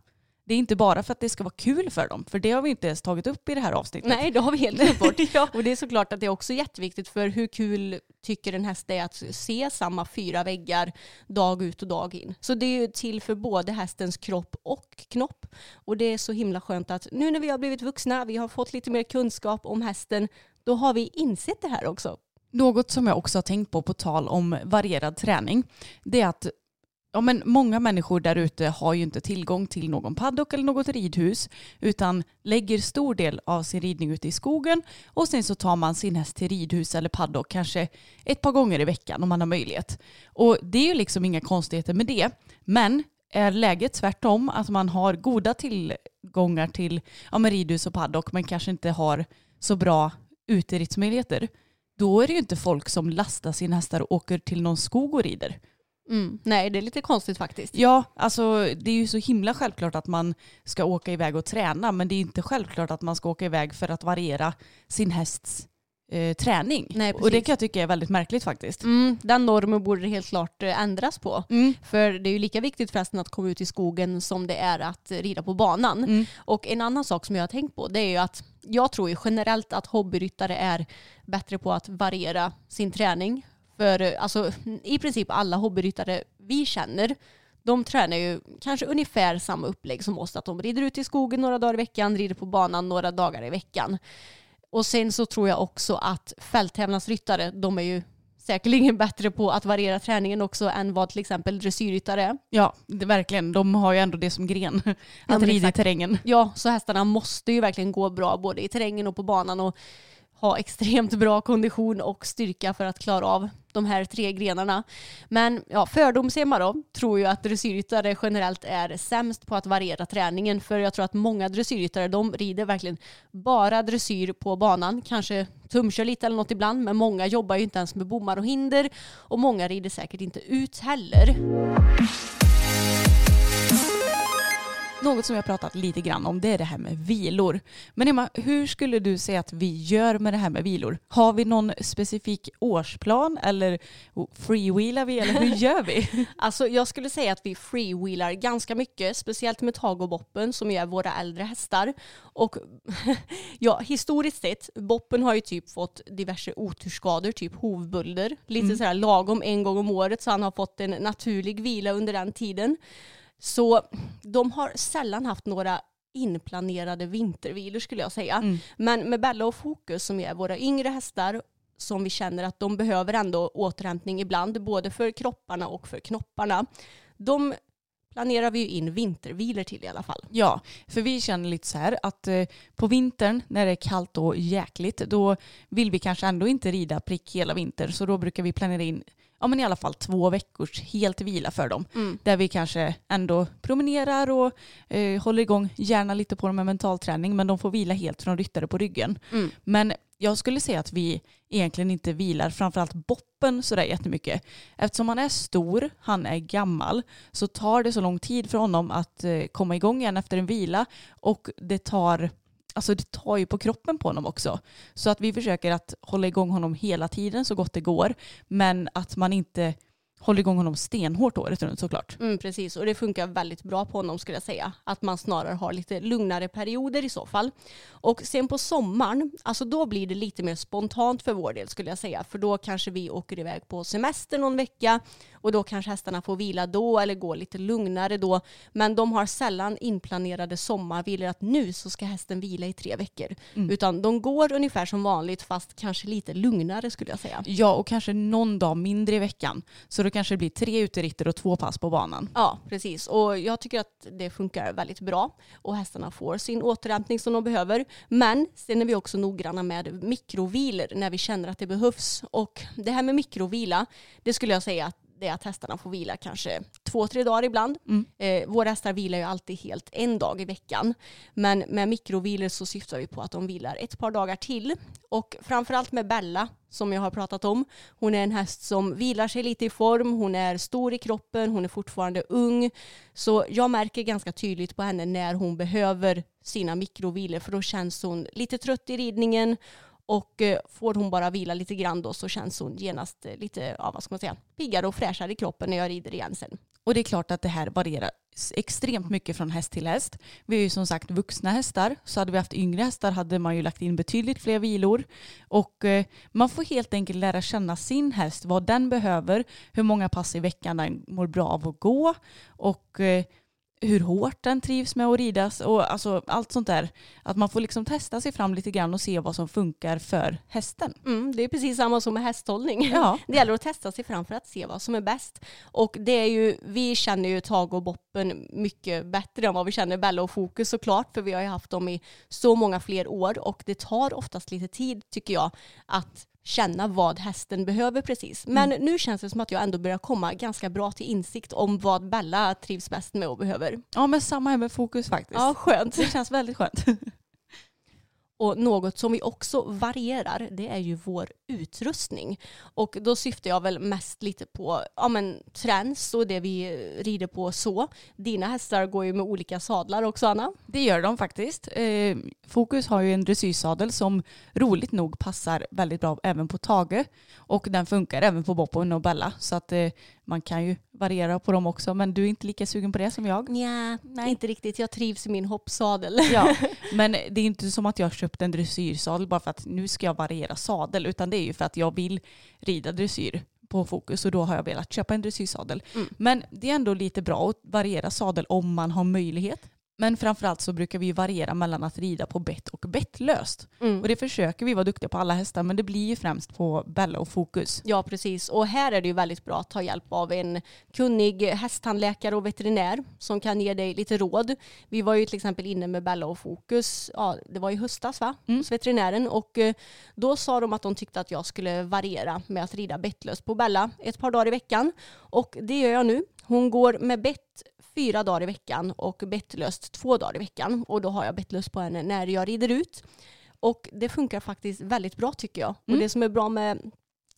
Det är inte bara för att det ska vara kul för dem, för det har vi inte ens tagit upp i det här avsnittet. Nej, det har vi helt glömt bort. Och det är såklart att det är också jätteviktigt för hur kul tycker en häst är att se samma fyra väggar dag ut och dag in. Så det är ju till för både hästens kropp och knopp. Och det är så himla skönt att nu när vi har blivit vuxna, vi har fått lite mer kunskap om hästen, då har vi insett det här också. Något som jag också har tänkt på på tal om varierad träning, det är att ja, men många människor där ute har ju inte tillgång till någon paddock eller något ridhus utan lägger stor del av sin ridning ute i skogen och sen så tar man sin häst till ridhus eller paddock kanske ett par gånger i veckan om man har möjlighet. Och det är ju liksom inga konstigheter med det. Men är läget tvärtom, att man har goda tillgångar till ja, men ridhus och paddock men kanske inte har så bra uteridsmöjligheter, då är det ju inte folk som lastar sina hästar och åker till någon skog och rider. Mm. Nej, det är lite konstigt faktiskt. Ja, alltså det är ju så himla självklart att man ska åka iväg och träna, men det är inte självklart att man ska åka iväg för att variera sin hästs eh, träning. Nej, och det kan jag tycka är väldigt märkligt faktiskt. Mm, den normen borde helt klart eh, ändras på. Mm. För det är ju lika viktigt förresten att komma ut i skogen som det är att rida på banan. Mm. Och en annan sak som jag har tänkt på det är ju att jag tror ju generellt att hobbyryttare är bättre på att variera sin träning. För eh, alltså, i princip alla hobbyryttare vi känner de tränar ju kanske ungefär samma upplägg som oss. Att de rider ut i skogen några dagar i veckan, rider på banan några dagar i veckan. Och sen så tror jag också att fälttävlansryttare, de är ju säkerligen bättre på att variera träningen också än vad till exempel dressyrryttare är. Ja, det, verkligen. De har ju ändå det som gren, att rida i terrängen. Ja, så hästarna måste ju verkligen gå bra både i terrängen och på banan och ha extremt bra kondition och styrka för att klara av de här tre grenarna. Men ja, fördomshemma då tror ju att dressyrryttare generellt är sämst på att variera träningen för jag tror att många dressyrryttare de rider verkligen bara dressyr på banan, kanske tumkör lite eller något ibland men många jobbar ju inte ens med bommar och hinder och många rider säkert inte ut heller. Något som jag pratat lite grann om det är det här med vilor. Men Emma, hur skulle du säga att vi gör med det här med vilor? Har vi någon specifik årsplan eller freewheelar vi eller hur gör vi? Alltså jag skulle säga att vi freewheelar ganska mycket, speciellt med Tag och Boppen som ju är våra äldre hästar. Och ja, historiskt sett, Boppen har ju typ fått diverse oturskador, typ hovbölder. Lite Mm. sådär lagom en gång om året så han har fått en naturlig vila under den tiden. Så de har sällan haft några inplanerade vintervilor skulle jag säga. Mm. Men med Bella och Fokus som är våra yngre hästar som vi känner att de behöver ändå återhämtning ibland, både för kropparna och för knopparna. De planerar vi ju in vintervilor till i alla fall. Ja, för vi känner lite så här att eh, på vintern när det är kallt och jäkligt då vill vi kanske ändå inte rida prick hela vintern så då brukar vi planera in ja, men i alla fall två veckors helt vila för dem. Mm. Där vi kanske ändå promenerar och eh, håller igång gärna lite på dem med mental träning men de får vila helt från ryttare på ryggen. Mm. Men jag skulle säga att vi egentligen inte vilar framförallt boppen sådär jättemycket. Eftersom han är stor, han är gammal, så tar det så lång tid för honom att eh, komma igång igen efter en vila och det tar Alltså det tar ju på kroppen på honom också. Så att vi försöker att hålla igång honom hela tiden så gott det går. Men att man inte håller igång honom stenhårt året runt såklart. Mm, precis, och det funkar väldigt bra på honom skulle jag säga. Att man snarare har lite lugnare perioder i så fall. Och sen på sommaren, alltså då blir det lite mer spontant för vår del skulle jag säga. För då kanske vi åker iväg på semester någon vecka och då kanske hästarna får vila då eller gå lite lugnare då. Men de har sällan inplanerade sommarvilor att nu så ska hästen vila i tre veckor. Mm. Utan de går ungefär som vanligt fast kanske lite lugnare skulle jag säga. Ja, och kanske någon dag mindre i veckan. Så då kanske det blir tre uteritter och två pass på banan. Ja, precis. Och jag tycker att det funkar väldigt bra. Och hästarna får sin återhämtning som de behöver. Men sen är vi också noggranna med mikrovilor när vi känner att det behövs. Och det här med mikrovila, det skulle jag säga att det är att hästarna får vila kanske två, tre dagar ibland. Mm. Eh, våra hästar vilar ju alltid helt en dag i veckan. Men med mikrovilor så syftar vi på att de vilar ett par dagar till. Och framförallt med Bella, som jag har pratat om. Hon är en häst som vilar sig lite i form, hon är stor i kroppen, hon är fortfarande ung. Så jag märker ganska tydligt på henne när hon behöver sina mikrovilor för då känns hon lite trött i ridningen och eh, får hon bara vila lite grann då så känns hon genast eh, lite, ja vad ska man säga, piggare och fräschare i kroppen när jag rider igen sen. Och det är klart att det här varierar extremt mycket från häst till häst. Vi är ju som sagt vuxna hästar. Så hade vi haft yngre hästar hade man ju lagt in betydligt fler vilor. Och eh, man får helt enkelt lära känna sin häst, vad den behöver, hur många pass i veckan den mår bra av att gå och hur hårt den trivs med att ridas och alltså allt sånt där. Att man får liksom testa sig fram lite grann och se vad som funkar för hästen. Mm, det är precis samma som med hästhållning. Ja. Det gäller att testa sig fram för att se vad som är bäst. Och det är ju, vi känner ju Tage och Boppen mycket bättre än vad vi känner Bella och Fokus såklart, för vi har ju haft dem i så många fler år och det tar oftast lite tid tycker jag att känna vad hästen behöver precis. Men nu känns det som att jag ändå börjar komma ganska bra till insikt om vad Bella trivs bäst med och behöver. Ja men samma här med fokus faktiskt. Ja, skönt. Det känns väldigt skönt. Och något som vi också varierar det är ju vår utrustning. Och då syftar jag väl mest lite på ja, men, träns och det vi eh, rider på så. Dina hästar går ju med olika sadlar också Anna. Det gör de faktiskt. Eh, Fokus har ju en dressyrsadel som roligt nog passar väldigt bra även på Tage. Och den funkar även på Boppen och Bella. Så att eh, man kan ju variera på dem också. Men du är inte lika sugen på det som jag. Nja, inte riktigt. Jag trivs i min hoppsadel. Ja, men det är inte som att jag har köpt en dressyrsadel bara för att nu ska jag variera sadel. Utan det är ju för att jag vill rida dressyr på fokus och då har jag velat köpa en dressyrsadel. Mm. Men det är ändå lite bra att variera sadel om man har möjlighet. Men framförallt så brukar vi variera mellan att rida på bett och bettlöst. Mm. Och det försöker vi vara duktiga på alla hästar men det blir ju främst på Bella och Fokus. Ja, precis. Och här är det ju väldigt bra att ta hjälp av en kunnig hästtandläkare och veterinär som kan ge dig lite råd. Vi var ju till exempel inne med Bella och Fokus, ja, det var i höstas va, Mm. hos veterinären och eh, då sa de att de tyckte att jag skulle variera med att rida bettlöst på Bella ett par dagar i veckan och det gör jag nu. Hon går med bett fyra dagar i veckan och bettlöst två dagar i veckan och då har jag bettlöst på henne när jag rider ut. Och det funkar faktiskt väldigt bra tycker jag. Och Mm. det som är bra med,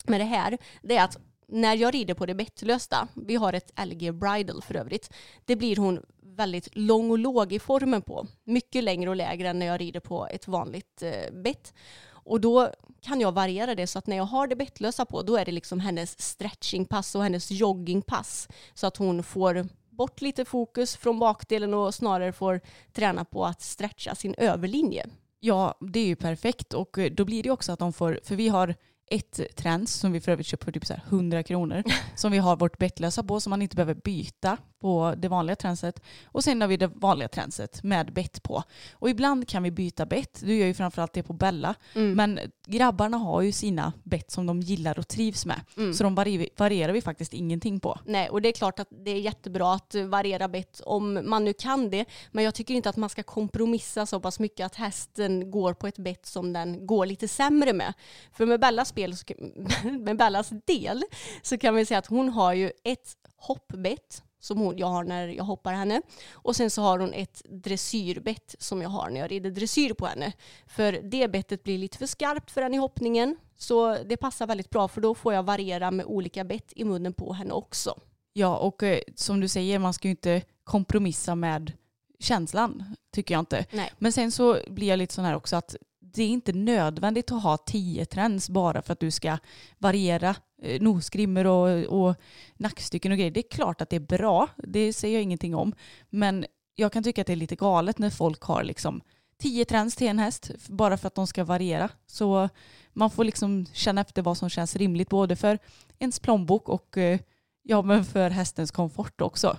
med det här det är att när jag rider på det bettlösta, vi har ett LG Bridal för övrigt, det blir hon väldigt lång och låg i formen på. Mycket längre och lägre än när jag rider på ett vanligt eh, bett. Och då kan jag variera det så att när jag har det bettlösa på då är det liksom hennes stretchingpass och hennes joggingpass. Så att hon får bort lite fokus från bakdelen och snarare får träna på att stretcha sin överlinje. Ja, det är ju perfekt och eh, då blir det också att de får, för vi har ett trends som vi för övrigt köper för typ så här 100 kronor som vi har vårt bettlösa på som man inte behöver byta på det vanliga tränset och sen har vi det vanliga tränset med bett på. Och ibland kan vi byta bett, du gör ju framförallt det på Bella, Mm. men grabbarna har ju sina bett som de gillar och trivs med. Mm. Så de vari- varierar vi faktiskt ingenting på. Nej, och det är klart att det är jättebra att variera bett om man nu kan det. Men jag tycker inte att man ska kompromissa så pass mycket att hästen går på ett bett som den går lite sämre med. För med Bellas, spel, med Bellas del så kan vi säga att hon har ju ett hoppbett som hon, jag har när jag hoppar henne. Och sen så har hon ett dressyrbett som jag har när jag rider dressyr på henne. För det bettet blir lite för skarpt för henne i hoppningen. Så det passar väldigt bra för då får jag variera med olika bett i munnen på henne också. Ja, och eh, som du säger, man ska ju inte kompromissa med känslan, tycker jag inte. Nej. Men sen så blir jag lite sån här också att det är inte nödvändigt att ha tio trends bara för att du ska variera eh, nosgrimmer och, och nackstycken och grejer. Det är klart att det är bra, det säger jag ingenting om. Men jag kan tycka att det är lite galet när folk har liksom tio trends till en häst bara för att de ska variera. Så man får liksom känna efter vad som känns rimligt både för ens plånbok och eh, ja, men för hästens komfort också.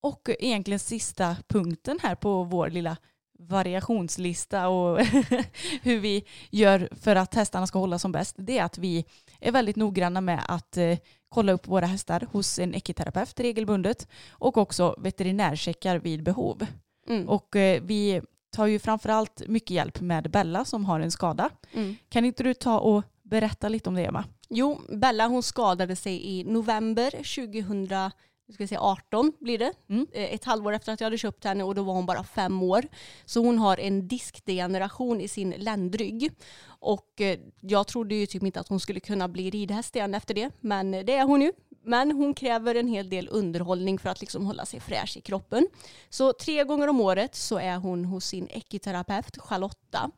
Och egentligen sista punkten här på vår lilla variationslista och hur vi gör för att hästarna ska hålla som bäst, det är att vi är väldigt noggranna med att eh, kolla upp våra hästar hos en ekiterapeut regelbundet och också veterinärcheckar vid behov. Mm. Och eh, vi tar ju framförallt mycket hjälp med Bella som har en skada. Mm. Kan inte du ta och berätta lite om det Emma? Jo, Bella hon skadade sig i november 2000 nu ska vi säga 18 blir det. Mm. Eh, Ett halvår efter att jag hade köpt henne och då var hon bara fem år. Så hon har en diskdegeneration i sin ländrygg. Och eh, jag trodde ju typ inte att hon skulle kunna bli ridhäst igen efter det. Men det är hon ju. Men hon kräver en hel del underhållning för att liksom hålla sig fräsch i kroppen. Så tre gånger om året så är hon hos sin ekiterapeut Charlotta.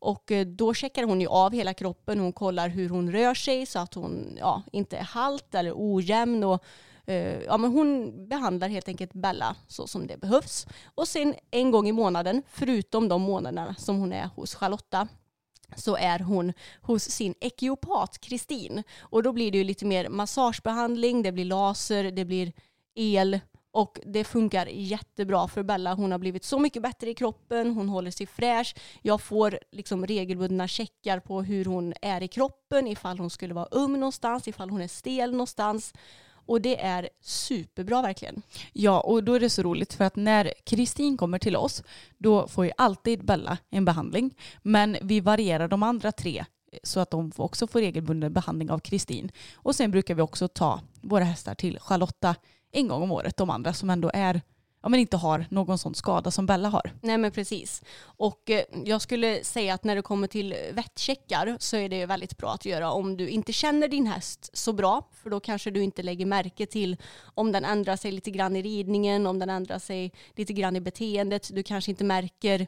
Och eh, då checkar hon ju av hela kroppen. Hon kollar hur hon rör sig så att hon ja, inte är halt eller ojämn. Och, eh, Eh, ja, men hon behandlar helt enkelt Bella så som det behövs. Och sen en gång i månaden, förutom de månaderna som hon är hos Charlotta, så är hon hos sin ekiopat Kristin. Och då blir det ju lite mer massagebehandling, det blir laser, det blir el och det funkar jättebra för Bella. Hon har blivit så mycket bättre i kroppen, hon håller sig fräsch. Jag får liksom regelbundna checkar på hur hon är i kroppen, ifall hon skulle vara öm någonstans, ifall hon är stel någonstans. Och det är superbra verkligen. Ja, och då är det så roligt för att när Kristin kommer till oss då får ju alltid Bella en behandling. Men vi varierar de andra tre eh, så att de också får regelbunden behandling av Kristin. Och sen brukar vi också ta våra hästar till Charlotta en gång om året, de andra som ändå är, ja men inte har någon sån skada som Bella har. Nej men precis. Och eh, jag skulle säga att när det kommer till vettcheckar så är det väldigt bra att göra om du inte känner din häst så bra. För då kanske du inte lägger märke till om den ändrar sig lite grann i ridningen, om den ändrar sig lite grann i beteendet. Du kanske inte märker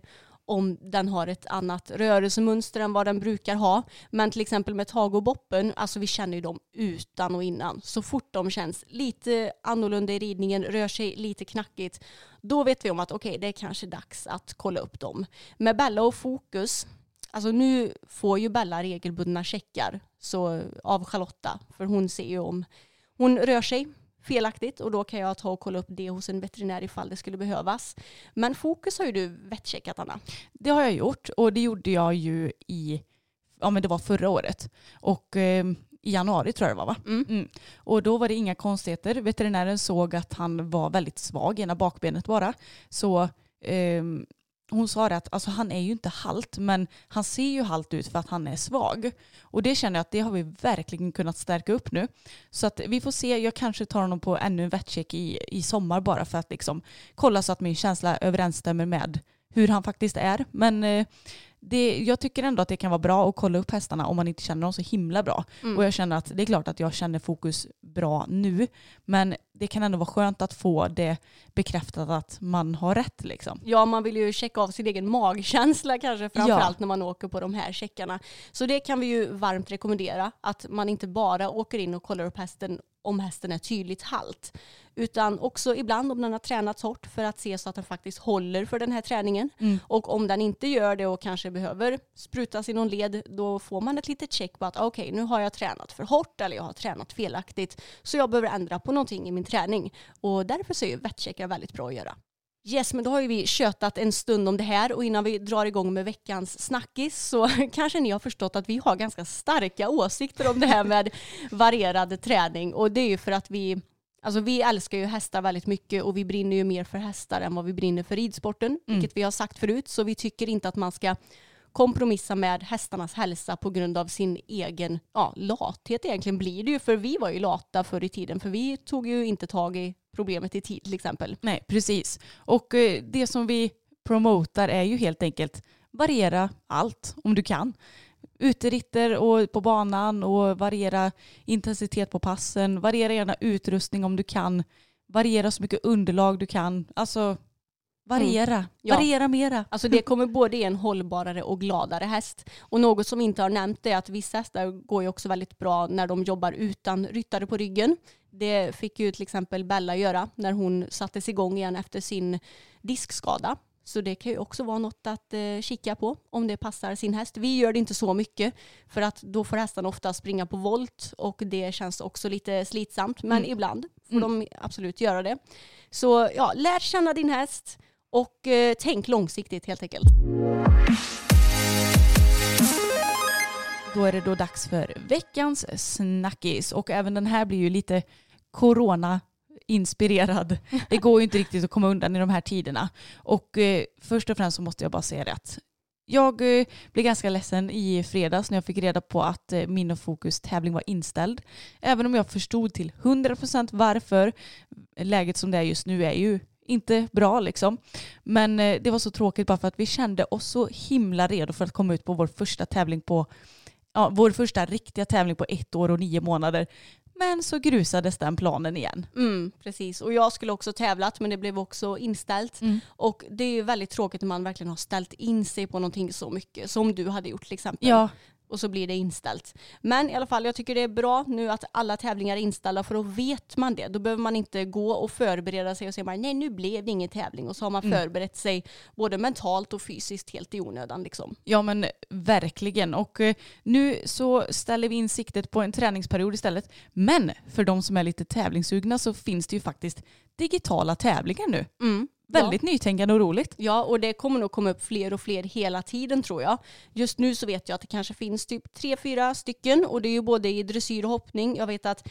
om den har ett annat rörelsemönster än vad den brukar ha. Men till exempel med Tagoboppen, och Boppen, alltså vi känner ju dem utan och innan. Så fort de känns lite annorlunda i ridningen, rör sig lite knackigt, då vet vi om att okej, det är kanske dags att kolla upp dem. Med Bella och Fokus, alltså nu får ju Bella regelbundna checkar så, av Charlotta, för hon ser ju om hon rör sig felaktigt och då kan jag ta och kolla upp det hos en veterinär ifall det skulle behövas. Men Fokus har ju du vettcheckat Anna. Det har jag gjort och det gjorde jag ju i, ja men det var förra året. Och eh, i januari tror jag det var va? Mm. Och då var det inga konstigheter. Veterinären såg att han var väldigt svag, ena bakbenet bara. Så ehm, hon sa det att alltså, han är ju inte halt men han ser ju halt ut för att han är svag. Och det känner jag att det har vi verkligen kunnat stärka upp nu. Så att vi får se, jag kanske tar honom på ännu en vettcheck i, i sommar bara för att liksom kolla så att min känsla överensstämmer med hur han faktiskt är. Men eh, det, jag tycker ändå att det kan vara bra att kolla upp hästarna om man inte känner dem så himla bra. Mm. Och jag känner att det är klart att jag känner fokus bra nu. Men det kan ändå vara skönt att få det bekräftat att man har rätt liksom. Ja, man vill ju checka av sin egen magkänsla kanske framförallt när man åker på de här checkarna. Så det kan vi ju varmt rekommendera, att man inte bara åker in och kollar upp hästen om hästen är tydligt halt. Utan också ibland om den har tränats hårt för att se så att den faktiskt håller för den här träningen. Mm. Och om den inte gör det och kanske behöver sprutas i någon led, då får man ett litet check på att okej, okay, nu har jag tränat för hårt eller jag har tränat felaktigt. Så jag behöver ändra på någonting i min träning. Och därför så är ju vettcheckar väldigt bra att göra. Yes, men då har ju vi köttat en stund om det här och innan vi drar igång med veckans snackis så kanske ni har förstått att vi har ganska starka åsikter om det här med varierad träning och det är ju för att vi Alltså vi älskar ju hästar väldigt mycket och vi brinner ju mer för hästar än vad vi brinner för ridsporten, mm. vilket vi har sagt förut. Så vi tycker inte att man ska kompromissa med hästarnas hälsa på grund av sin egen ja, lathet egentligen blir det ju. För vi var ju lata förr i tiden, för vi tog ju inte tag i problemet i tid till exempel. Nej, precis. Och eh, det som vi promotar är ju helt enkelt variera allt om du kan. Uteritter och på banan och variera intensitet på passen. Variera gärna utrustning om du kan. Variera så mycket underlag du kan. Alltså Variera, mm. ja. variera mera. Alltså det kommer både ge en hållbarare och gladare häst. Och något som vi inte har nämnt är att vissa hästar går ju också väldigt bra när de jobbar utan ryttare på ryggen. Det fick ju till exempel Bella göra när hon sattes igång igen efter sin diskskada. Så det kan ju också vara något att eh, kika på om det passar sin häst. Vi gör det inte så mycket för att då får hästarna ofta springa på volt och det känns också lite slitsamt. Men mm. ibland får mm. de absolut göra det. Så ja, lär känna din häst och eh, tänk långsiktigt helt enkelt. Då är det då dags för veckans snackis och även den här blir ju lite corona inspirerad. Det går ju inte riktigt att komma undan i de här tiderna. Och eh, först och främst så måste jag bara säga det att jag eh, blev ganska ledsen i fredags när jag fick reda på att eh, min och Fokus tävling var inställd. Även om jag förstod till 100% varför. Läget som det är just nu är ju inte bra liksom. Men eh, det var så tråkigt bara för att vi kände oss så himla redo för att komma ut på vår första tävling på ja, vår första riktiga tävling på ett år och nio månader. Men så grusades den planen igen. Mm, precis, och jag skulle också tävlat men det blev också inställt. Mm. Och det är ju väldigt tråkigt när man verkligen har ställt in sig på någonting så mycket som du hade gjort till exempel. Ja, och så blir det inställt. Men i alla fall, jag tycker det är bra nu att alla tävlingar är inställda för då vet man det. Då behöver man inte gå och förbereda sig och säga nej nu blev det ingen tävling och så har man mm. förberett sig både mentalt och fysiskt helt i onödan. Liksom. Ja men verkligen och eh, nu så ställer vi in siktet på en träningsperiod istället. Men för de som är lite tävlingssugna så finns det ju faktiskt digitala tävlingar nu. Mm. Väldigt ja. nytänkande och roligt. Ja, och det kommer nog komma upp fler och fler hela tiden tror jag. Just nu så vet jag att det kanske finns typ tre, fyra stycken och det är ju både i dressyr och hoppning. Jag vet att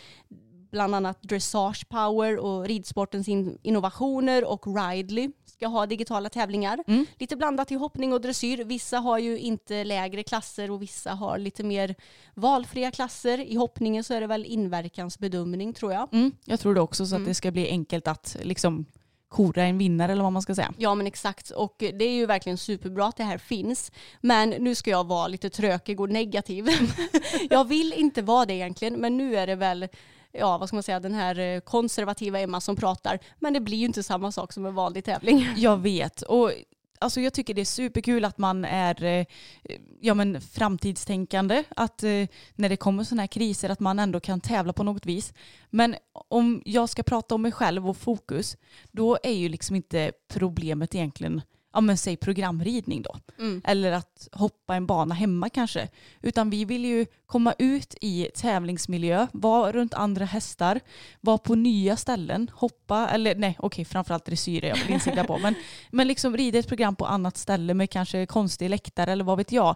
bland annat Dressage Power och Ridsportens innovationer och Ridley ska ha digitala tävlingar. Mm. Lite blandat i hoppning och dressyr. Vissa har ju inte lägre klasser och vissa har lite mer valfria klasser. I hoppningen så är det väl inverkansbedömning tror jag. Mm, jag tror det också så att mm. det ska bli enkelt att liksom kora en vinnare eller vad man ska säga. Ja men exakt och det är ju verkligen superbra att det här finns. Men nu ska jag vara lite trökig och negativ. jag vill inte vara det egentligen men nu är det väl ja, vad ska man säga, den här eh, konservativa Emma som pratar. Men det blir ju inte samma sak som en vanlig tävling. Jag vet. Och alltså jag tycker det är superkul att man är eh, ja, men framtidstänkande. Att eh, när det kommer sådana här kriser att man ändå kan tävla på något vis. Men om jag ska prata om mig själv och fokus, då är ju liksom inte problemet egentligen ja men säg programridning då. Mm. Eller att hoppa en bana hemma kanske. Utan vi vill ju komma ut i tävlingsmiljö, vara runt andra hästar, vara på nya ställen, hoppa, eller nej okej framförallt dressyr är jag väl insiktad på. Men, men liksom rida ett program på annat ställe med kanske konstig läktare eller vad vet jag.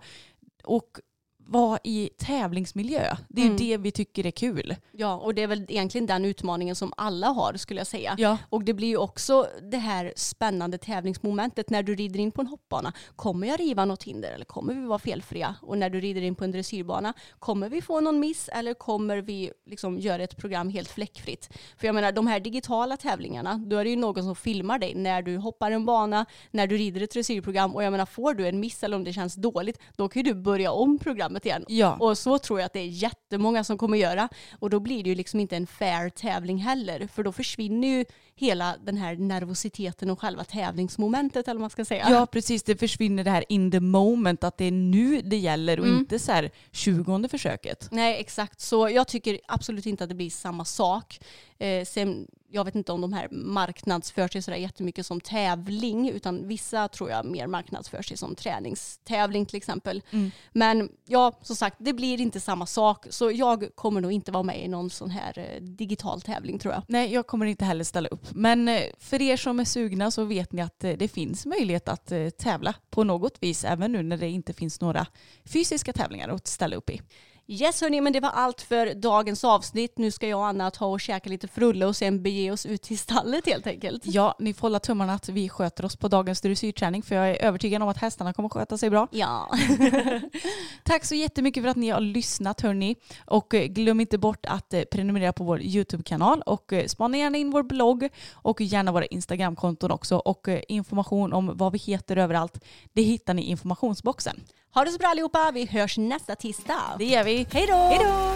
Och vara i tävlingsmiljö. Det är mm. det vi tycker är kul. Ja, och det är väl egentligen den utmaningen som alla har skulle jag säga. Ja. Och det blir ju också det här spännande tävlingsmomentet när du rider in på en hoppbana. Kommer jag riva något hinder eller kommer vi vara felfria? Och när du rider in på en dressyrbana, kommer vi få någon miss eller kommer vi liksom göra ett program helt fläckfritt? För jag menar, de här digitala tävlingarna, då är det ju någon som filmar dig när du hoppar en bana, när du rider ett dressyrprogram och jag menar, får du en miss eller om det känns dåligt, då kan ju du börja om programmet systemet igen. Ja. Och så tror jag att det är jättemånga som kommer göra. Och då blir det ju liksom inte en fair tävling heller. För då försvinner ju hela den här nervositeten och själva tävlingsmomentet eller vad man ska säga. Ja precis, det försvinner det här in the moment att det är nu det gäller och Mm. inte så här 20 försöket. Nej exakt, så jag tycker absolut inte att det blir samma sak. Eh, sen, jag vet inte om de här marknadsför sig sådär jättemycket som tävling utan vissa tror jag mer marknadsför sig som träningstävling till exempel. Mm. Men ja, som sagt, det blir inte samma sak så jag kommer nog inte vara med i någon sån här eh, digital tävling tror jag. Nej, jag kommer inte heller ställa upp. Men eh, för er som är sugna så vet ni att eh, det finns möjlighet att tävla på något vis även nu när det inte finns några fysiska tävlingar att ställa upp i. Yes hörni, men det var allt för dagens avsnitt. Nu ska jag och Anna ta och käka lite frulle och sen bege oss ut till stallet helt enkelt. Ja, ni får hålla tummarna att vi sköter oss på dagens dressyrträning för jag är övertygad om att hästarna kommer sköta sig bra. Ja. Tack så jättemycket för att ni har lyssnat hörni. Och eh, glöm inte bort att eh, prenumerera på vår YouTube-kanal och eh, spana gärna in vår blogg och gärna våra Instagram-konton också. Och information om vad vi heter överallt, det hittar ni i informationsboxen. Ha det så bra allihopa, vi hörs nästa tisdag. Det gör vi. Hej då! Hej då!